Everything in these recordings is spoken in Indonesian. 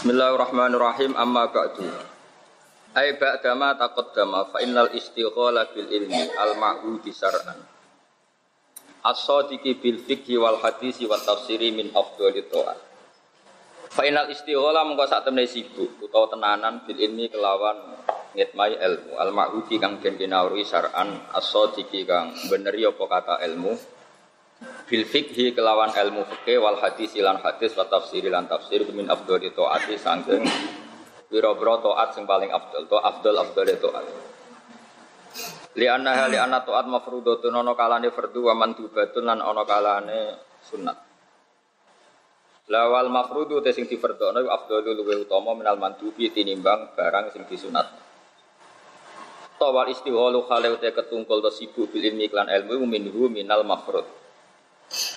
Bismillahirrahmanirrahim. Amma ba'du. Ay ba'dama taqaddama fa innal istighala bil ilmi al ma'hudi syar'an As-sadiqi bil fiqhi wal hadisi wa tafsiri min afdhali ta'at. Fa innal istighala mengko sak temne sibuk utawa tenanan bil ilmi kelawan ngitmai ilmu. Al ma'hudi kang den dinauri syar'an as-sadiqi kang beneri apa kata ilmu bil fikhi kelawan ilmu fikih wal hadis lan hadis wa tafsir lan tafsir min afdhali taati sangking pira-pira taat sing paling afdal to afdal afdal taat li anna li anna taat mafrudatun ana kalane fardhu wa mandubatun lan ana kalane sunat lawal mafrudu te sing difardhono afdalul luwih utama minal mandubi tinimbang barang sing disunat. Tawal istiwalu khale te ketungkul to sibuk bil ilmi lan ilmu minhu minal mafrud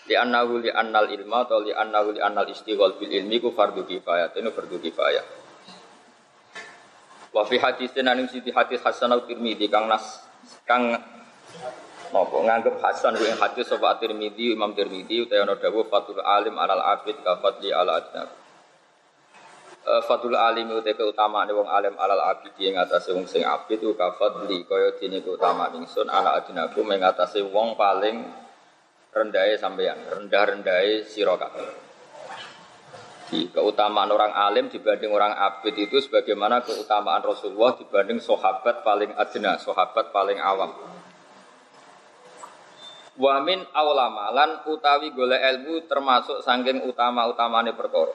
li annahu li annal ilma atau li annahu li annal istighol bil ilmi ku fardu kifayah. Itu fardu kifayah. Wa fi hadis tenan siti hadis hasan au tirmidzi kang nas kang nopo nganggep hasan ku hadis sapa tirmidzi imam tirmidzi utawa ana dawuh fatul alim alal abid ka fadli ala adnab. Fatul alim uta keutamaan wong alim alal abid ing atase wong sing abid ku ka fadli kaya dene keutamaan ingsun ala adnaku ing atase wong paling rendahnya sampeyan, rendah-rendahnya sira Di keutamaan orang alim dibanding orang abid itu sebagaimana keutamaan Rasulullah dibanding sahabat paling adna, sahabat paling awam. Wamin awlama lan utawi golek ilmu termasuk sangking utama-utamane perkara.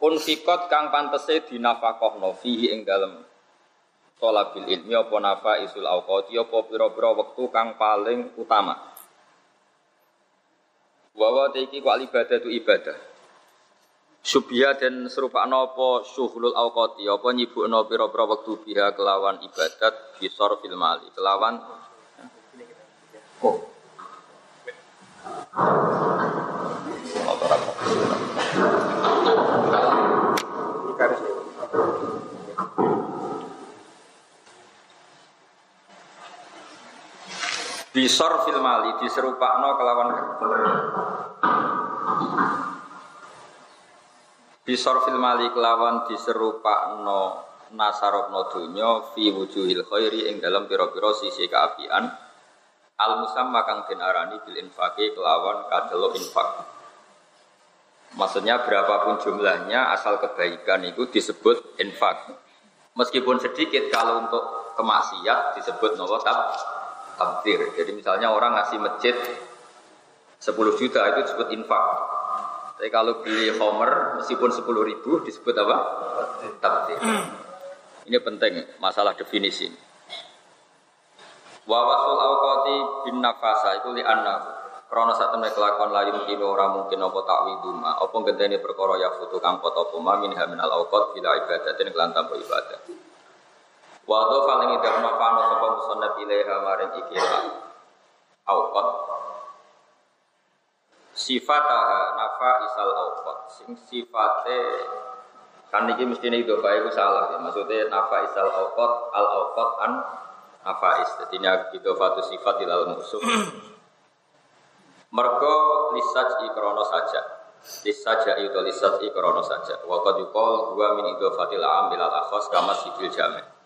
Unfikot kang pantese dinafakohno fihi ing dalem tolabil ilmi apa nafa isul awqati apa pira-pira wektu kang paling utama. Wawa teiki ku ibadah itu ibadah. Subya dan serupa nopo syuhulul awqati apa nyibukno pira-pira wektu biha kelawan ibadat bisor fil mali kelawan Oh. Bisor fil mali diserupakno kelawan Bisor fil mali kelawan diserupakno nasarobno dunya fi wujuhil khairi ing dalam pira-pira sisi keapian al musamma kang den arani bil infaqi kelawan kadelo infak Maksudnya berapapun jumlahnya asal kebaikan itu disebut infak. Meskipun sedikit kalau untuk kemaksiat disebut nopo tabdir. Jadi misalnya orang ngasih masjid 10 juta itu disebut infak. Tapi kalau beli homer meskipun 10 ribu disebut apa? Tabdir. Ini penting masalah definisi. Wa wasul awqati bin nafasa itu li anna Krono saat temen kelakuan lain mungkin orang mungkin apa takwidu ma apa genteni perkara ya futu kang kota puma min hamin al awqat bila ibadatin kelan tanpa ibadah. Wa do faling ida ono pano sapa musannaf ilaiha maring ikira. Auqat. Sifataha nafa isal auqat. Sing sifate kan niki mesti nih doa itu salah ya. Maksudnya nafa isal auqat al auqat an nafais. Jadi ini idofatu sifat ilal musuh. Mergo lisaj ikrono saja. Lisaja itu lisaj ikrono saja. Wa qad yuqal huwa min idofatil am bilal akhos kama sidil jamin.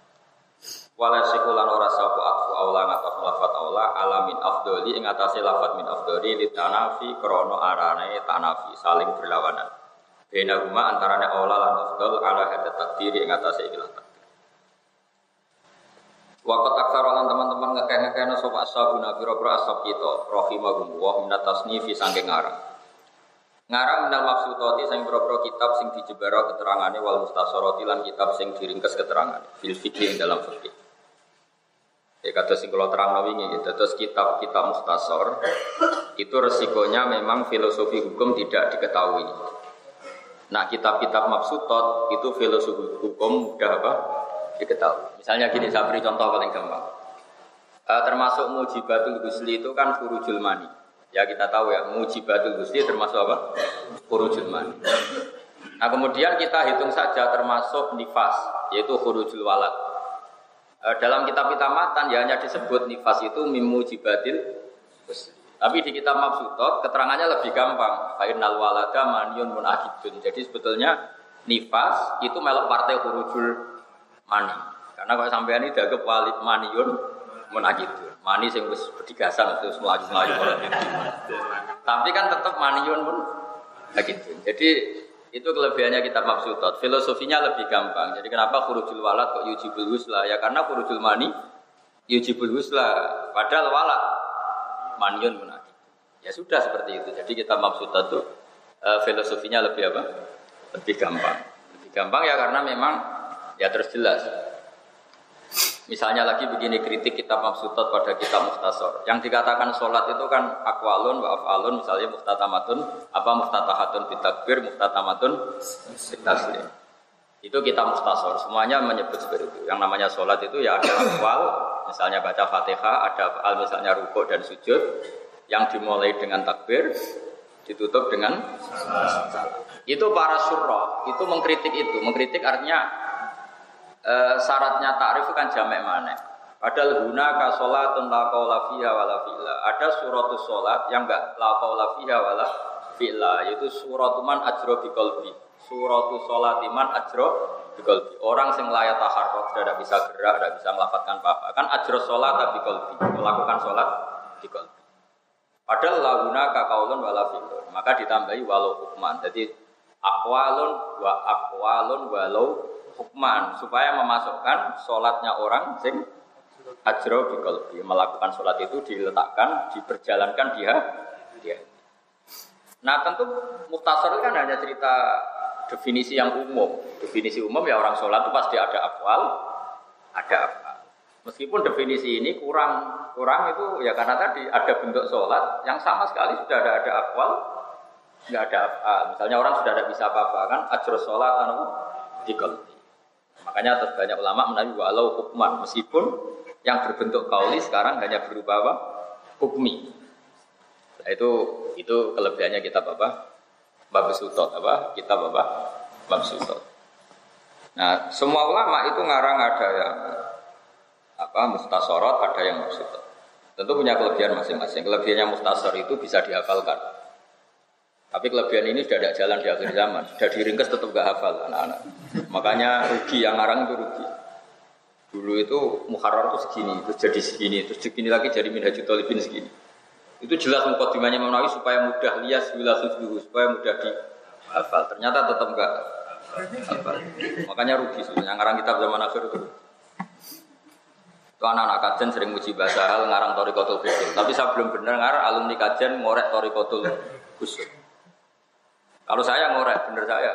Wala sikulan ora sapu atfu aula ngatas lafat aula alamin afdoli ing atase lafat min afdoli li tanafi krono arane tanafi saling berlawanan. Bena huma antarane aula lan afdol ala hada takdiri ing atase ikilah takdir. Lan teman-teman ngekeh-ngekehna sapa ashabuna pira-pira ashab kita rahimahum wa minat tasnifi sangking ngarang. Ngarang minal maksudati sing pira-pira kitab sing dijebara keterangane wal mustasarati lan kitab sing diringkes keterangane fil fikih dalam fikih. Ya kata sing kalau terang wingi gitu. Terus kitab-kitab mustasor itu resikonya memang filosofi hukum tidak diketahui. Nah kitab-kitab mabsutot itu filosofi hukum mudah apa? Diketahui. Misalnya gini, saya beri contoh paling gampang. E, termasuk mujibatul gusli itu kan furujul mani. Ya kita tahu ya, mujibatul gusli termasuk apa? Furujul mani. Nah kemudian kita hitung saja termasuk nifas, yaitu furujul walad. E, dalam kitab-kitab matan ya hanya disebut nifas itu mimujibatil gusli. Tapi di kitab Mabsutot keterangannya lebih gampang. Fainal walada maniun munakidun. Jadi sebetulnya nifas itu melok partai huruful mani. Karena kalau sampai ini dianggap walid maniun munakidun. Mani sing wis bedigasan terus melaju-melaju Tapi kan tetap maniun pun gitu. Jadi itu kelebihannya kitab Mabsutot. Filosofinya lebih gampang. Jadi kenapa huruful walad kok yujibul husla? Ya karena huruful mani yujibul husla. Padahal walad maniun munafik. Ya sudah seperti itu. Jadi kita maksud itu uh, filosofinya lebih apa? Lebih gampang. Lebih gampang ya karena memang ya terus jelas. Misalnya lagi begini kritik kitab Mabsutot pada kitab Muhtasor. Yang dikatakan sholat itu kan akwalun wa afalun misalnya muhtatamatun apa muhtatahatun bitakbir muhtatamatun bitaslim. Itu kita Muhtasor. Semuanya menyebut seperti itu. Yang namanya sholat itu ya ada akwal, misalnya baca fatihah, ada al misalnya ruko dan sujud, yang dimulai dengan takbir, ditutup dengan itu para surah itu mengkritik itu mengkritik artinya e, syaratnya takrif kan jamek mana padahal guna ka sholatun la qaula fiha ada suratus sholat yang enggak la qaula fiha fi'la yaitu suratuman ajro bi qalbi suratu sholatiman ajro bikolbi. Orang sing layak taharrok sudah tidak bisa gerak, tidak bisa melafatkan apa-apa. Kan ajro sholat tapi kolbi, melakukan sholat di kolbi. Padahal laguna wala fi'lun. Maka ditambahi walau hukman. Jadi akwalun wa akwalun walau hukman. Supaya memasukkan sholatnya orang sing ajro bikolbi. Melakukan sholat itu diletakkan, diperjalankan dia. dia. Nah tentu muhtasar kan hanya cerita definisi yang umum. Definisi umum ya orang sholat itu pasti ada akwal, ada apa. Meskipun definisi ini kurang kurang itu ya karena tadi ada bentuk sholat yang sama sekali sudah ada ada akwal, nggak ada apa. Misalnya orang sudah ada bisa apa-apa kan, ajro sholat anu dikolti. Makanya terus banyak ulama menawi walau hukman meskipun yang berbentuk kauli sekarang hanya berupa apa? Hukmi. Nah, itu itu kelebihannya kita apa? bab sutot apa kita apa bab sutot nah semua ulama itu ngarang ada yang apa mustasorot ada yang sutot tentu punya kelebihan masing-masing kelebihannya mustasor itu bisa dihafalkan tapi kelebihan ini sudah tidak jalan di akhir zaman sudah diringkas tetap gak hafal anak-anak makanya rugi yang ngarang itu rugi dulu itu muharrar itu segini terus jadi segini terus segini lagi jadi minhajul talibin segini itu jelas mukadimahnya Imam Nawawi supaya mudah lias bila dulu supaya mudah dihafal. Ternyata tetap enggak hafal. Makanya rugi sebenarnya ngarang kitab zaman akhir itu. Itu anak-anak sering muji bahasa hal ngarang Torikotul Fikir. Tapi saya belum benar ngarang alumni kajian ngorek Torikotul Khusus. Kalau saya ngorek, bener saya.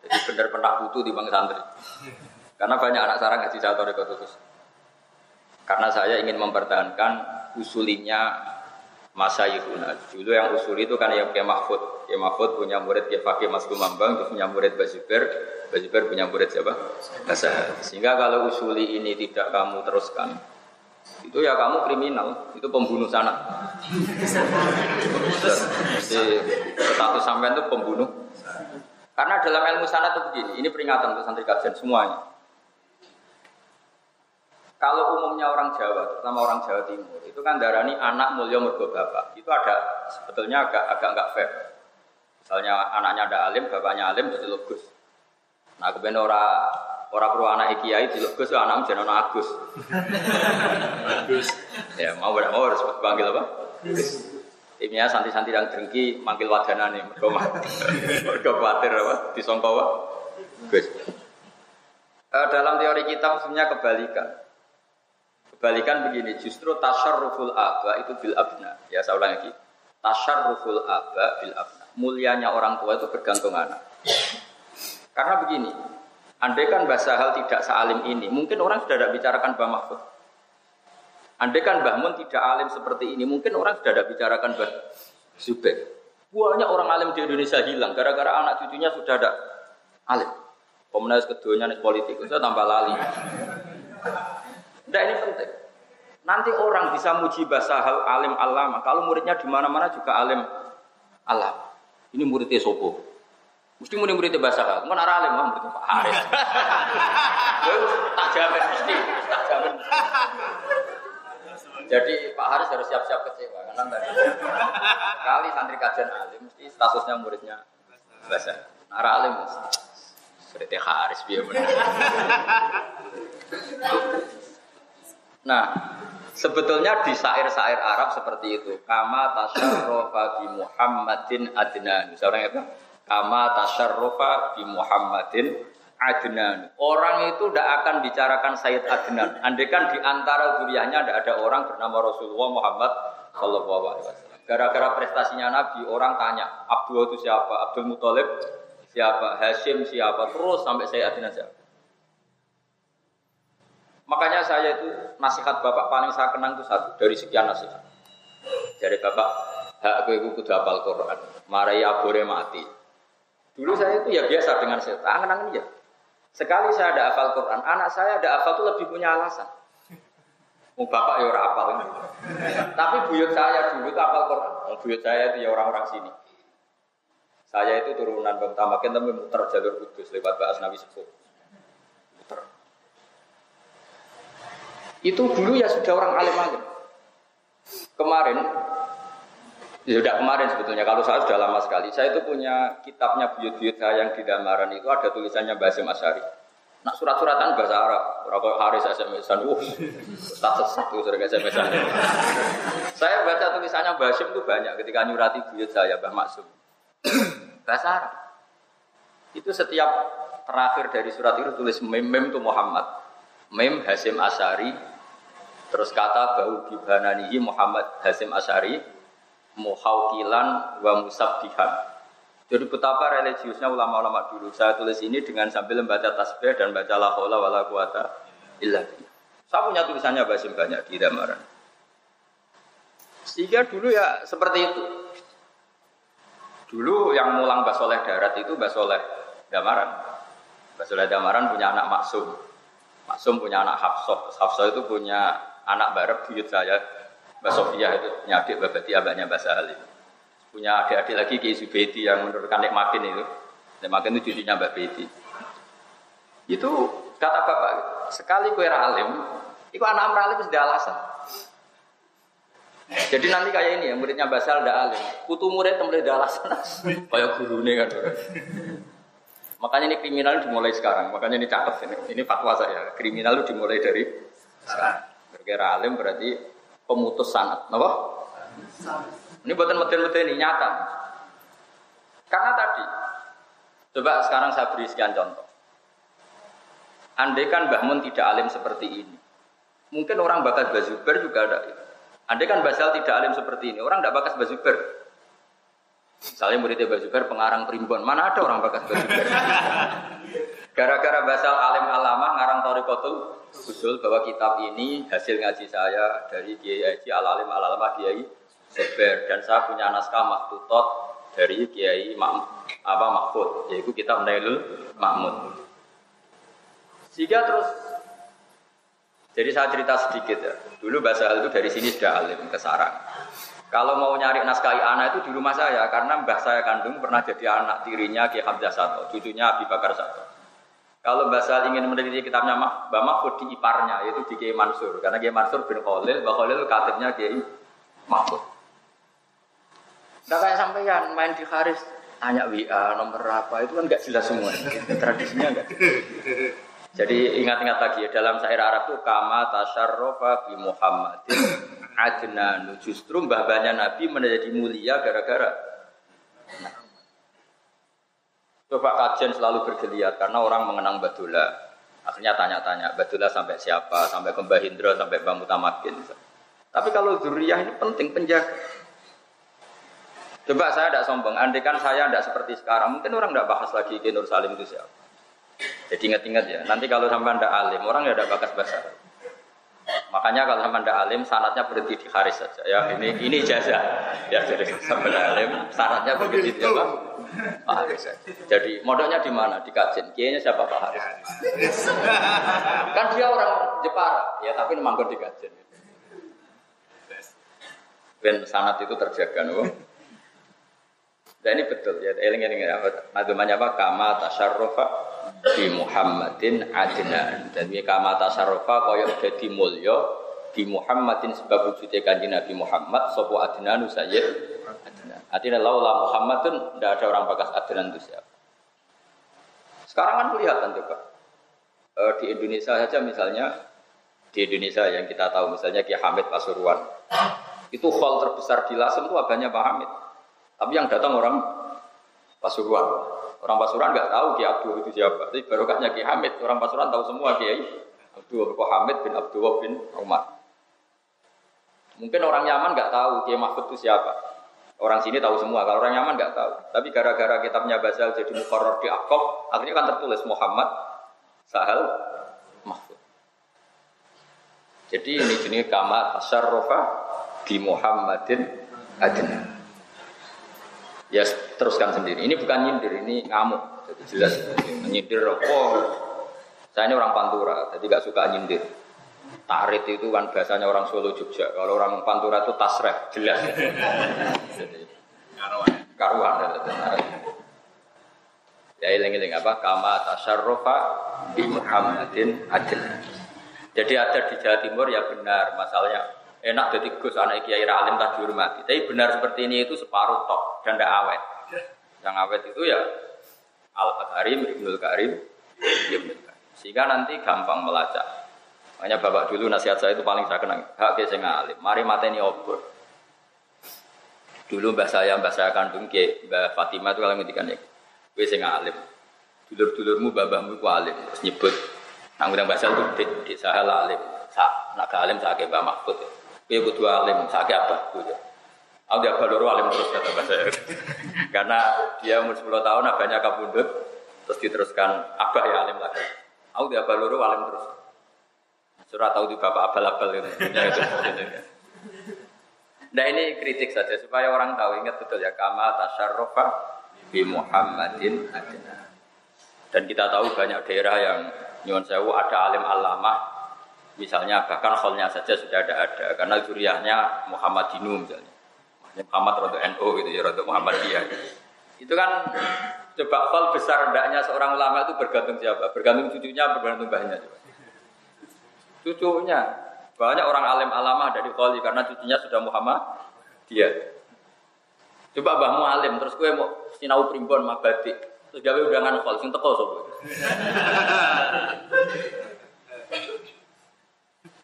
Jadi benar pernah butuh di bang santri. Karena banyak anak sarang ngaji saya Torikotul Khusus. Karena saya ingin mempertahankan usulinya masa Yihuna. Dulu yang usul itu kan ya Kiai Mahfud. Kiai Mahfud punya murid Kiai Fakih Mas Kumambang, punya murid Baziber. Baziber punya murid siapa? Sehingga kalau usuli ini tidak kamu teruskan, itu ya kamu kriminal, itu pembunuh sana. Jadi status sampean itu pembunuh. Karena dalam ilmu sana itu begini, ini peringatan untuk santri kajian semuanya. Kalau umumnya orang Jawa, terutama orang Jawa Timur, itu kan darani anak mulia mergo bapak. Itu ada sebetulnya agak agak nggak fair. Misalnya anaknya ada alim, bapaknya alim, jadi lugus. Nah, kemudian ora ora perlu anak kiai di lugus, anak jadi anak Agus. Agus. ya mau berapa mau harus panggil apa? Ini santi-santi yang dengki manggil wadana nih, mereka khawatir apa? Disongkau apa? Gus. Uh, dalam teori kita sebenarnya kebalikan. Balikan begini, justru tasyarruful aba itu bil abna. Ya saya ulang lagi. Tasyarruful aba bil abna. Mulianya orang tua itu bergantung anak. Karena begini, andai kan bahasa hal tidak sealim ini, mungkin orang sudah tidak bicarakan Mbah Mahfud. Andai kan Mbah Mun tidak alim seperti ini, mungkin orang sudah tidak bicarakan Mbah Zubair. Banyak orang alim di Indonesia hilang gara-gara anak cucunya sudah ada alim. Komunis keduanya nih politik itu tambah lali. Nah ini penting. Nanti orang bisa muji bahasa hal alim alama. Kalau muridnya di mana-mana juga alim alam. Ini muridnya sopo. Mesti murid muridnya bahasa hal. Mana alim mah muridnya Pak Haris. tak jamin mesti, tak jamin. Jadi Pak Haris harus siap-siap kecewa karena tadi kali santri kajian alim mesti statusnya muridnya bahasa. Nara alim mesti. Seperti Haris biar benar. Nah, sebetulnya di syair-syair Arab seperti itu. Kama tasyarrofa bi Muhammadin adnan. Seorang apa? Kama tasyarrofa bi Muhammadin adnan. Orang itu tidak akan bicarakan Sayyid Adnan. Andai kan di antara duriannya tidak ada orang bernama Rasulullah Muhammad Sallallahu Alaihi Wasallam. Gara-gara prestasinya Nabi, orang tanya, Abdul itu siapa? Abdul Muthalib siapa, Hashim siapa, terus sampai saya Adnan siapa. Makanya saya itu nasihat bapak paling saya kenang itu satu dari sekian nasihat. Dari bapak, hak gue kudu hafal Quran, marai abore mati. Dulu saya itu ya biasa dengan saya, angen ya. Sekali saya ada hafal Quran, anak saya ada hafal itu lebih punya alasan. Mau bapak ya orang hafal ini. Tapi buyut saya dulu itu hafal Quran. Buyut saya itu ya orang-orang sini. Saya itu turunan Bang Tamakin tapi muter jalur kudus lewat Mbak Asnawi Sepuh. Muter. Itu dulu ya sudah orang alim alim. Kemarin, sudah kemarin sebetulnya, kalau saya sudah lama sekali. Saya itu punya kitabnya buyut-buyut saya yang di Damaran itu ada tulisannya Basim Asyari. Nak surat-suratan bahasa Arab, Rokok Haris SMS-an, uh, status satu sering SMS-an. saya baca tulisannya Basim itu banyak ketika nyurati buyut saya, Mbah Maksum bahasa Arab. Itu setiap terakhir dari surat itu tulis mem, mem itu Muhammad. Mem Hasim Asari. Terus kata bau bibananihi Muhammad Hasim Asari. Muhawkilan wa musabbihan. Jadi betapa religiusnya ulama-ulama dulu. Saya tulis ini dengan sambil membaca tasbih dan baca la haula wala quwata illa Saya punya tulisannya Basim banyak di damaran. Sehingga dulu ya seperti itu. Dulu yang mulang Mbak Soleh Darat itu Mbak Soleh Damaran. Mbak Soleh Damaran punya anak Maksum. Maksum punya anak Hafsah. Hafsah itu punya anak Barab buyut saya. Mbak Sofia itu punya adik Mbak Bati abahnya Mbak Salim. Punya adik-adik lagi Ki Subedi yang menurutkan Nek Makin itu. Nek Makin itu cucunya Mbak Beti. Itu kata Bapak, sekali kue ralim, itu anak Amralim sudah alasan. Jadi nanti kayak ini ya, muridnya basal ndak alim. Kutu murid mulai dah alasan. Kayak ini kan. Makanya ini kriminal dimulai sekarang. Makanya ini catat ini. Ini fatwa saya. Kriminal itu dimulai dari sekarang. Berkira alim berarti pemutus sanat. Kenapa? Ini buatan model-model ini nyata. Karena tadi, coba sekarang saya beri sekian contoh. Andai kan tidak alim seperti ini, mungkin orang bakat Bazuber juga ada itu. Andai kan Basal tidak alim seperti ini, orang tidak bakas Bazuber. Misalnya muridnya Bazuber pengarang primbon, mana ada orang bakas Bazuber? Gara-gara Basal alim alama ngarang Torikotul usul bahwa kitab ini hasil ngaji saya dari Kiai Haji Al Alim Al Alama Kiai Seber dan saya punya naskah maktutot dari Kiai Mak apa Mahfud yaitu kitab Nailul Mahmud. Sehingga terus jadi saya cerita sedikit ya. Dulu bahasa itu dari sini sudah alim ke sarang. Kalau mau nyari naskah anak itu di rumah saya karena mbah saya kandung pernah jadi anak tirinya Ki Hamzah Sato, cucunya Abi Bakar Sato. Kalau Mbah Sal ingin meneliti kitabnya Mbah Mahfud di iparnya yaitu di Kiai Mansur karena Kiai Mansur bin Khalil, Mbah Khalil katibnya Kiai Mahfud. Nah kayak sampean main di Haris tanya WA nomor apa itu kan nggak jelas semua tradisinya enggak. Jadi ingat-ingat lagi ya dalam syair Arab itu kama tasyarrofa bi Muhammadin adnanu justru mbah Nabi menjadi mulia gara-gara nah. Coba kajian selalu bergeliat karena orang mengenang Badula. Akhirnya tanya-tanya, Badula sampai siapa? Sampai ke Mbah Hindra, sampai Mbah Mutamakin. Tapi kalau zuriyah ini penting penjaga. Coba saya tidak sombong, andai kan saya tidak seperti sekarang, mungkin orang tidak bahas lagi Ki Nur Salim itu siapa. Jadi ingat-ingat ya, nanti kalau sampai anda alim, orang ada bakas basar. Makanya kalau sama ndak alim, sanatnya berhenti di haris saja. Ya ini ini jasa. Ya jadi sama ndak alim, sanatnya berhenti di apa? Haris saja. Jadi modalnya di mana? Di kajian. Kayaknya siapa Pak Haris? kan dia orang Jepara, ya tapi manggon di kajian. Ben sanat itu terjaga, no? Dan ini betul ya, eling eling apa? Namanya apa? Kama tasarrufa di Muhammadin adnan. Dan ini kama tasarrufa kaya jadi mulya di Muhammadin sebab wujudnya kanji Nabi Muhammad sopo adnanu sayyid adnan. Artinya laula Muhammadun tidak ada orang bakas adnan itu siapa. Sekarang kan kelihatan coba e, di Indonesia saja misalnya di Indonesia yang kita tahu misalnya Ki Hamid Pasuruan itu hall terbesar di Lasem itu agaknya Pak Hamid tapi yang datang orang Pasuruan. Orang Pasuruan nggak tahu Ki Abdul itu siapa. Tapi barokahnya Ki Hamid, orang Pasuruan tahu semua Kiai Abdul Hamid bin Abdul bin Umar. Mungkin orang Yaman nggak tahu Kiai Mahfud itu siapa. Orang sini tahu semua, kalau orang Yaman nggak tahu. Tapi gara-gara kitabnya Basal jadi mukarrar di Akob, akhirnya kan tertulis Muhammad Sahal Mahfud. Jadi ini jenis kama tasarrufa di Muhammadin adna. Ya teruskan sendiri. Ini bukan nyindir, ini ngamuk. Jadi jelas nyindir oh, Saya ini orang Pantura, jadi gak suka nyindir. Tarit itu kan biasanya orang Solo Jogja. Kalau orang Pantura itu tasreh, jelas. Jadi, karuan. Karuan. Ya iling-iling apa? Kama tasarrufa di Muhammadin adil. Jadi ada di Jawa Timur ya benar masalahnya enak jadi gus anak kiai alim tak dihormati. Tapi benar seperti ini itu separuh tok dan tidak awet. Yang awet itu ya Al Karim, Ibnul Karim, Ibnul Karim. Sehingga nanti gampang melacak. Makanya bapak dulu nasihat saya itu paling saya kenang. Hak ke sing alim. Mari mateni obor. Dulu mbah saya, mbah saya kandung ke mbah Fatimah itu kalau ngendikan ya, gue sing alim. Dulur-dulurmu, babahmu ku alim. Terus nyebut. Nang udah bahasa itu di, sahal alim. Sa, nak alim saya ke mbah Mahfud. Ya. Dia kudu alim, sakit apa? Gitu. Aku dia baru alim terus kata saya. Karena dia umur 10 tahun abahnya kabundut, terus diteruskan abah ya alim lagi. Aku dia baru alim terus. Surah tahu di bapak abal-abal gitu. Nah ini kritik saja supaya orang tahu ingat betul ya kama tasarrufa bi Muhammadin adina. Dan kita tahu banyak daerah yang nyuwun sewu ada alim alama Misalnya bahkan holnya saja sudah ada ada karena zuriyahnya Muhammad Dinu misalnya. Muhammad Rodo NU gitu ya Rodo Muhammadiyah. Itu kan coba hal besar rendahnya seorang ulama itu bergantung siapa? Bergantung cucunya, bergantung mbahnya. Cucunya banyak orang alim alama ada di Kholi karena cucunya sudah Muhammad dia. Coba bahmu alim terus gue mau sinau primbon mabadi terus gawe undangan khol sing teko sapa.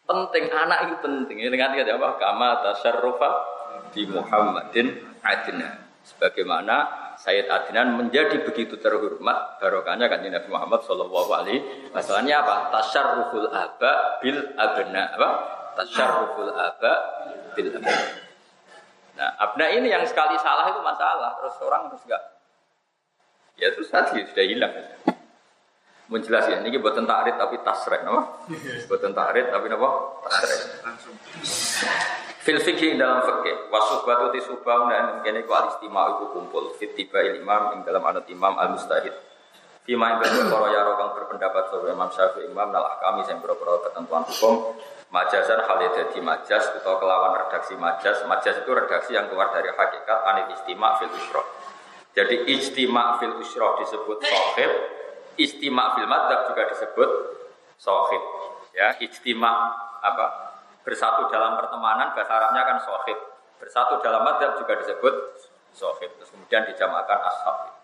Penting anak itu penting. Ini dengan apa? Kama tasarrufa di Muhammadin adina. Sebagaimana Sayyid Adnan menjadi begitu terhormat barokahnya kan Nabi Muhammad Shallallahu Alaihi Wasallamnya apa? Tasarruful aba bil abna apa? Tasarruful aba bil abna. Nah, abna ini yang sekali salah itu masalah. Terus orang terus enggak. Ya terus tadi sudah hilang menjelas ya ini buat takrit tapi tasrek no? buat takrit tapi apa tasrek fil fikih dalam fikih batu ti subah dan kene ku alistima itu kumpul. Fit tiba imam ing dalam anut imam al mustahid Fima yang berkoro ya kang berpendapat sebagai Imam Syafi'i Imam nalah kami yang berkoro ketentuan hukum. Majasan hal jadi majas atau kelawan redaksi majas majas itu redaksi yang keluar dari hakikat anil istimak fil usroh jadi istimak fil usroh disebut sohib Istimak fil madhab juga disebut sohib. Ya, istimak apa? Bersatu dalam pertemanan bahasa Arabnya kan sohib. Bersatu dalam madhab juga disebut sohib. Terus kemudian dijamakan ashab.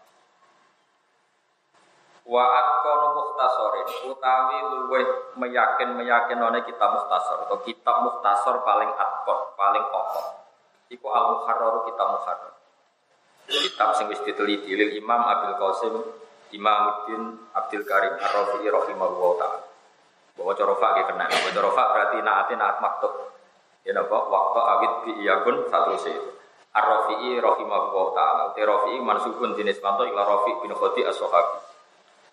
Wa akonu muhtasorin utawi luweh meyakin meyakin oleh kitab muhtasor atau kitab muhtasor paling akon paling pokok. Iku al muharrar kitab muharrar. Kitab sing wis diteliti lil Imam Abdul Qasim Imamuddin Abdul Karim Ar-Rafi'i rahimahullah ta'ala. Bahwa corofa gitu kena. Bahwa corofa berarti naati naat maktub. Ya napa waktu awit bi iyakun satu sih. Ar-Rafi'i rahimahullah ta'ala. Uti mansubun jenis manto ila Rafi' bin Khodi as-Sahabi.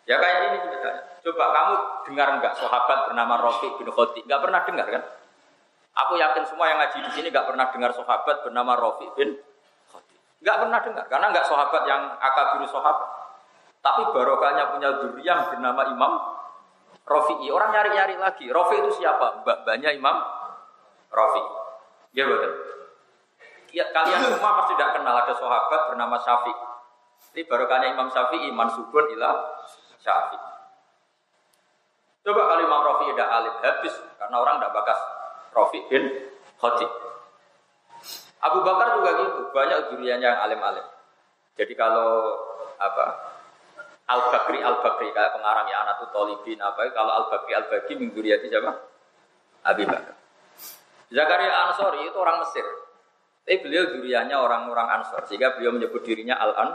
Ya kayak ini ceritanya. Coba kamu dengar enggak sahabat bernama Rafi' bin Khodi? Enggak pernah dengar kan? Aku yakin semua yang ngaji di sini gak pernah dengar sahabat bernama Rafi bin Khadij. Gak pernah dengar, karena gak sahabat yang akabiru sahabat. Tapi barokahnya punya yang bernama Imam Rafi'i. Orang nyari-nyari lagi. Rafi itu siapa? Mbak-mbaknya Imam Rafi. Ya betul. Ya, kalian semua pasti tidak kenal ada sahabat bernama Syafiq. Ini barokahnya Imam Syafi'i mansubun ila Syafiq. Coba kalau Imam Rafi tidak alim habis karena orang tidak bakas Rafi bin Khadij. Abu Bakar juga gitu, banyak duriannya yang alim-alim. Jadi kalau apa Al Bakri Al Bakri kayak pengarang ya anak Tolibin apa kalau Al Bakri Al Bakri minggu siapa? Abi Bakar. Zakaria Ansori itu orang Mesir. Tapi beliau duriannya orang-orang Ansor sehingga beliau menyebut dirinya Al An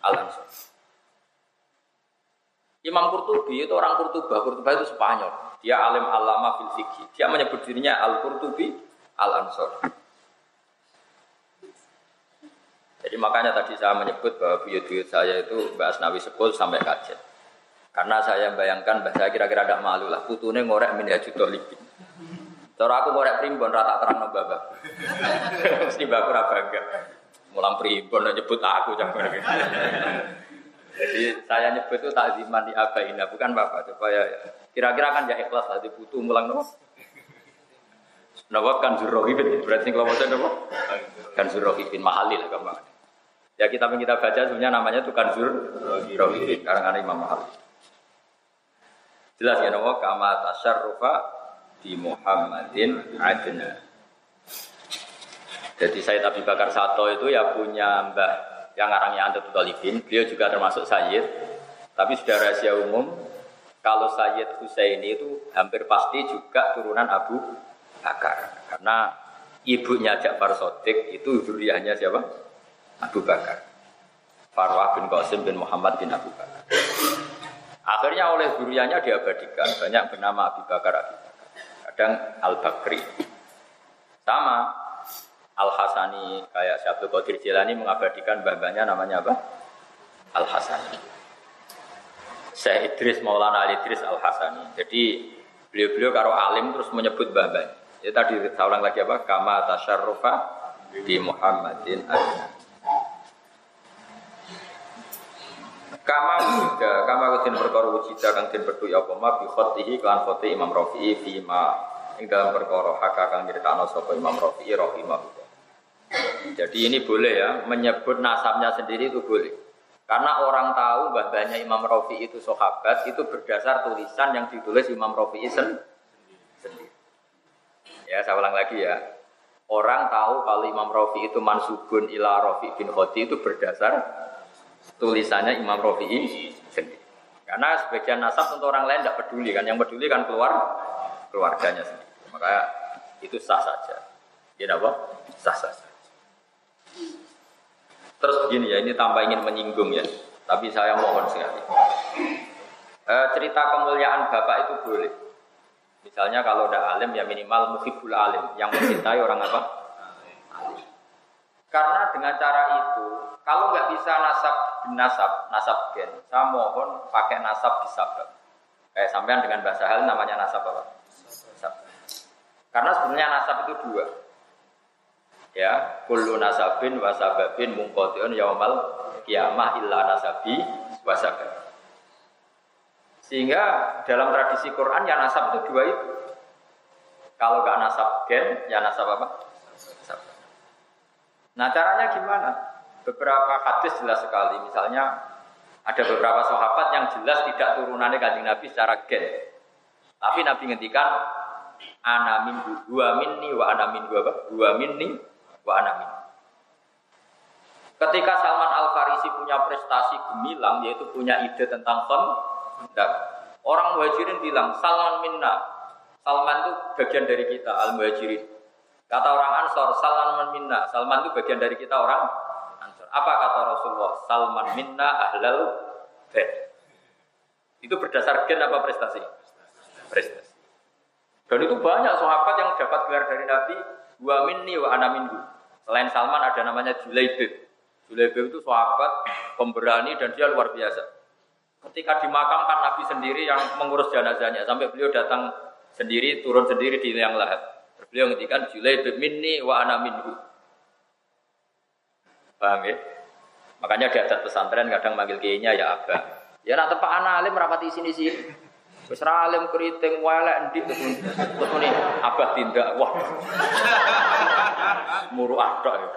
Al Ansor. Imam Qurtubi itu orang Qurtuba, Qurtuba itu Spanyol. Dia alim alama fil fikih. Dia menyebut dirinya Al Qurtubi Al Ansor. Jadi makanya tadi saya menyebut bahwa buyut-buyut saya itu Mbak Asnawi Sepul sampai kajet. Karena saya bayangkan Mbak saya kira-kira ada malu lah. Putune ngorek min juta libin. Cara aku ngorek primbon rata terang nambah bapak. Mesti mbak aku bangga. Mulang primbon nyebut aku. Jadi saya nyebut itu takziman di abaina bukan bapak supaya kira-kira kan ya ikhlas lah dibutuh mulang nopo. Nopo kan zurohibin berarti kalau mau nopo kan zurohibin mahali lah gampang. Ya kita yang kita baca sebenarnya namanya itu kan zurohibin karangan Imam Mahali. Jelas ya nopo kama tasarrufa di Muhammadin adna. Jadi Sayyid Abi Bakar Sato itu ya punya mbah yang arangnya Antu Talibin. Beliau juga termasuk Sayyid. Tapi sudah rahasia umum, kalau Sayyid Husaini itu hampir pasti juga turunan Abu Bakar. Karena ibunya Ja'far Sotik itu zuriyahnya siapa? Abu Bakar. Farwah bin Qasim bin Muhammad bin Abu Bakar. Akhirnya oleh zuriyahnya diabadikan. Banyak bernama Abu Bakar, Abu Bakar kadang Al-Bakri. Sama Al-Hasani kayak Syabdul Qadir Jilani mengabadikan bambanya namanya apa? Al-Hasani. Syekh Idris Maulana Ali Idris Al-Hasani. Jadi beliau-beliau kalau alim terus menyebut bambanya. Ya tadi ulang lagi apa? Kama tasyarrufa di Muhammadin adna. Kama wujida, kama kutin perkara wujida kang den berdu ya apa ma bi khotihi kan khoti Imam Rafi'i fi ma ing dalam perkara hak kang nyritakno sapa Imam Rafi'i rahimahullah. Jadi ini boleh ya, menyebut nasabnya sendiri itu boleh. Karena orang tahu bahwanya Imam Rafi'i itu sahabat itu berdasar tulisan yang ditulis Imam Rafi'i sendiri. Ya, saya ulang lagi ya. Orang tahu kalau Imam Rafi'i itu mansubun ila Rafi bin Khodi itu berdasar tulisannya Imam Rafi'i sendiri. Karena sebagian nasab untuk orang lain tidak peduli kan, yang peduli kan keluar keluarganya sendiri. Maka itu sah saja. Ya apa? Sah saja. Terus begini ya, ini tanpa ingin menyinggung ya. Tapi saya mohon sekali. E, cerita kemuliaan bapak itu boleh. Misalnya kalau udah alim ya minimal muhibul alim, yang mencintai orang apa? Alim. Karena dengan cara itu, kalau nggak bisa nasab nasab, nasab gen, saya mohon pakai nasab disabab. Kayak sampean dengan bahasa hal namanya nasab apa? Karena sebenarnya nasab itu dua. Ya, kullu nasabin wasababin mungkotion yaumal kiamah illa nasabi wasabab. Sehingga dalam tradisi Quran ya nasab itu dua itu. Kalau gak nasab gen, ya nasab apa? Nasab. Nah caranya gimana? Beberapa hadis jelas sekali. Misalnya ada beberapa sahabat yang jelas tidak turunannya kanjeng Nabi secara gen. Tapi Nabi ngendikan ana min dua minni wa ana min dua dua minni wa ana min. Ketika Salman Al Farisi punya prestasi gemilang yaitu punya ide tentang kondak, orang muhajirin bilang Salman minna, Salman itu bagian dari kita al muhajirin. Kata orang Ansor, Salman minna, Salman itu bagian dari kita orang. Apa kata Rasulullah? Salman minna ahlal bed. Itu berdasar gen apa prestasi? Prestasi. Dan itu banyak sahabat yang dapat gelar dari Nabi wa minni wa ana minhu. Selain Salman ada namanya Julaibib. Julaibib itu sahabat pemberani dan dia luar biasa. Ketika dimakamkan Nabi sendiri yang mengurus jenazahnya sampai beliau datang sendiri turun sendiri di liang lahat. Beliau ngendikan Julai minni wa ana minhu. Paham ya? Makanya di adat pesantren kadang manggil kiainya ya abah. Ya nak tempat anak alim rapati sini sih. Wis alim keriting welek ndik terus muni abah tindak. Wah. Muru adok ya.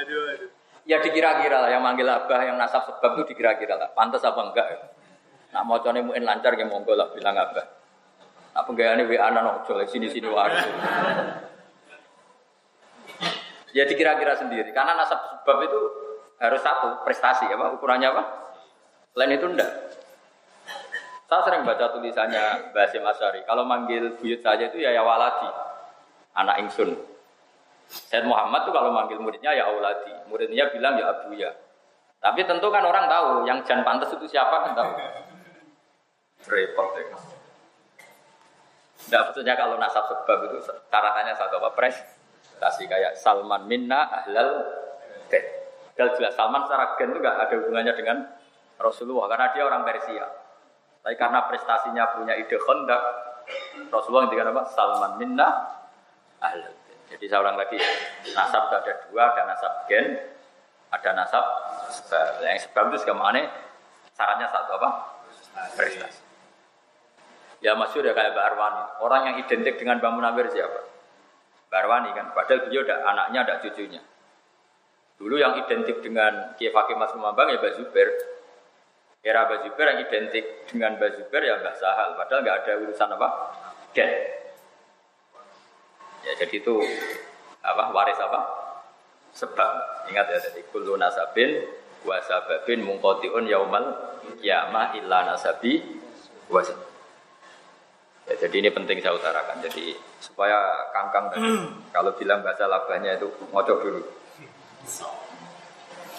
Aduh aduh. Ya dikira-kira lah yang manggil abah yang nasab sebab itu dikira-kira lah. Pantas apa enggak ya? Nak mau mungkin lancar ya monggo lah bilang abah. Nak penggayane WA nang ojo sini-sini wae. Ya dikira-kira sendiri karena nasab sebab itu harus satu prestasi apa ukurannya apa? Lain itu enggak. Saya sering baca tulisannya Basim Asyari. Kalau manggil buyut saja itu ya ya waladi, anak ingsun. Said Muhammad tuh kalau manggil muridnya ya auladi, muridnya bilang ya abu ya. Tapi tentu kan orang tahu yang jan pantas itu siapa kan tahu. Repot ya. Tidak betulnya kalau nasab sebab itu taratannya satu apa pres kasih kayak Salman minna ahlal bait. Gal jelas Salman secara gen itu gak ada hubungannya dengan Rasulullah karena dia orang Persia. Tapi karena prestasinya punya ide Honda, Rasulullah yang apa? Salman minna ahlal bait. Jadi seorang lagi nasab ada dua, ada nasab gen, ada nasab sebab. Yang sebab itu segamane sarannya satu apa? Prestasi. Ya masyur ya kayak Mbak Arwani. Orang yang identik dengan Mbak Munawir siapa? Barwani kan, padahal beliau ada anaknya, ada cucunya. Dulu yang identik dengan Kiai Fakih Mas Kumambang ya Mbak Zubair. Era Mbak Zubair yang identik dengan Mbak Zubair ya Mbak Sahal. Padahal nggak ada urusan apa? Gen. Ya jadi itu apa waris apa? Sebab ingat ya jadi kullu nasabin wa sababin mungkotiun yaumal kiamah illa nasabi wa Ya, jadi ini penting saya utarakan. Jadi supaya kangkang tadi kalau bilang baca labahnya itu ngocok dulu.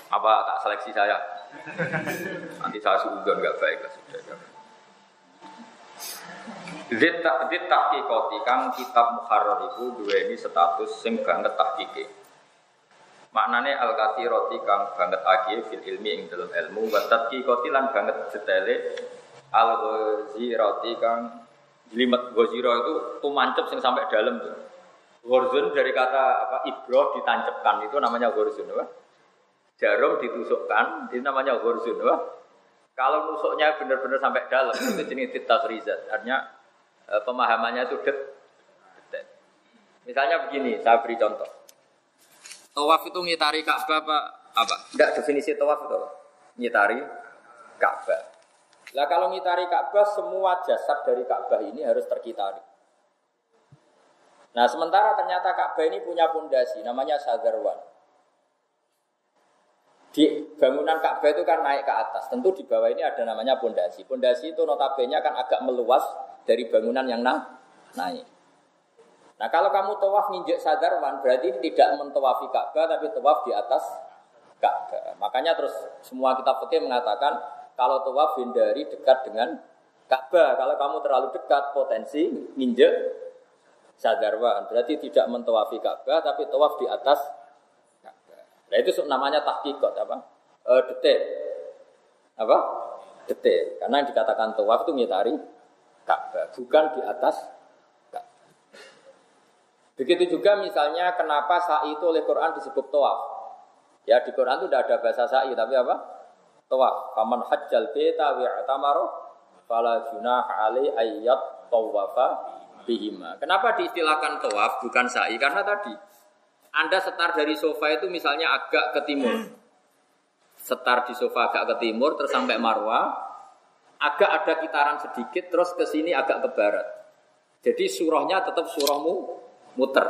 Apa tak seleksi saya? Nanti saya suudon nggak baik lah sudah. Zita zita tahqiqati kang kitab muharrar itu dua ini status sing banget tahqiqe. Maknane al roti kang banget agi fil ilmi ing dalam ilmu wa tahqiqati lan banget detele al roti kang Jelimet goziro itu tuh mancep sing sampai dalam tuh. Gorzun dari kata apa ibroh ditancapkan itu namanya gorzun apa? Jarum ditusukkan itu namanya gorzun apa? Kalau nusuknya benar-benar sampai dalam itu jenis titas rizat. Artinya e, pemahamannya itu det. Misalnya begini, saya beri contoh. Tawaf itu ngitari Ka'bah apa? Apa? Enggak definisi tawaf itu. Ngitari Ka'bah. Lah kalau ngitari Ka'bah semua jasad dari Ka'bah ini harus terkitari. Nah sementara ternyata Ka'bah ini punya pondasi namanya Sagarwan. Di bangunan Ka'bah itu kan naik ke atas. Tentu di bawah ini ada namanya pondasi. Pondasi itu notabene kan agak meluas dari bangunan yang na naik. Nah kalau kamu tawaf nginjek Sagarwan berarti tidak mentowafi Ka'bah tapi tawaf di atas Ka'bah. Makanya terus semua kitab fikih mengatakan kalau tawaf hindari dekat dengan Ka'bah. Kalau kamu terlalu dekat potensi nginjek sadarwan. Berarti tidak mentawafi Ka'bah tapi tawaf di atas Ka'bah. Nah itu namanya tahqiqat apa? E, detail. Apa? Detail. Karena yang dikatakan tawaf itu ngitari Ka'bah, bukan di atas. Begitu juga misalnya kenapa sa'i itu oleh Quran disebut tawaf. Ya di Quran itu tidak ada bahasa sa'i tapi apa? Tawaf. Faman hajjal beta wi'tamaro fala junah alai ayyat tawafa bihima. Kenapa diistilahkan tawaf bukan sa'i? Karena tadi Anda setar dari sofa itu misalnya agak ke timur. Setar di sofa agak ke timur terus sampai Marwah, agak ada kitaran sedikit terus ke sini agak ke barat. Jadi surahnya tetap surahmu muter.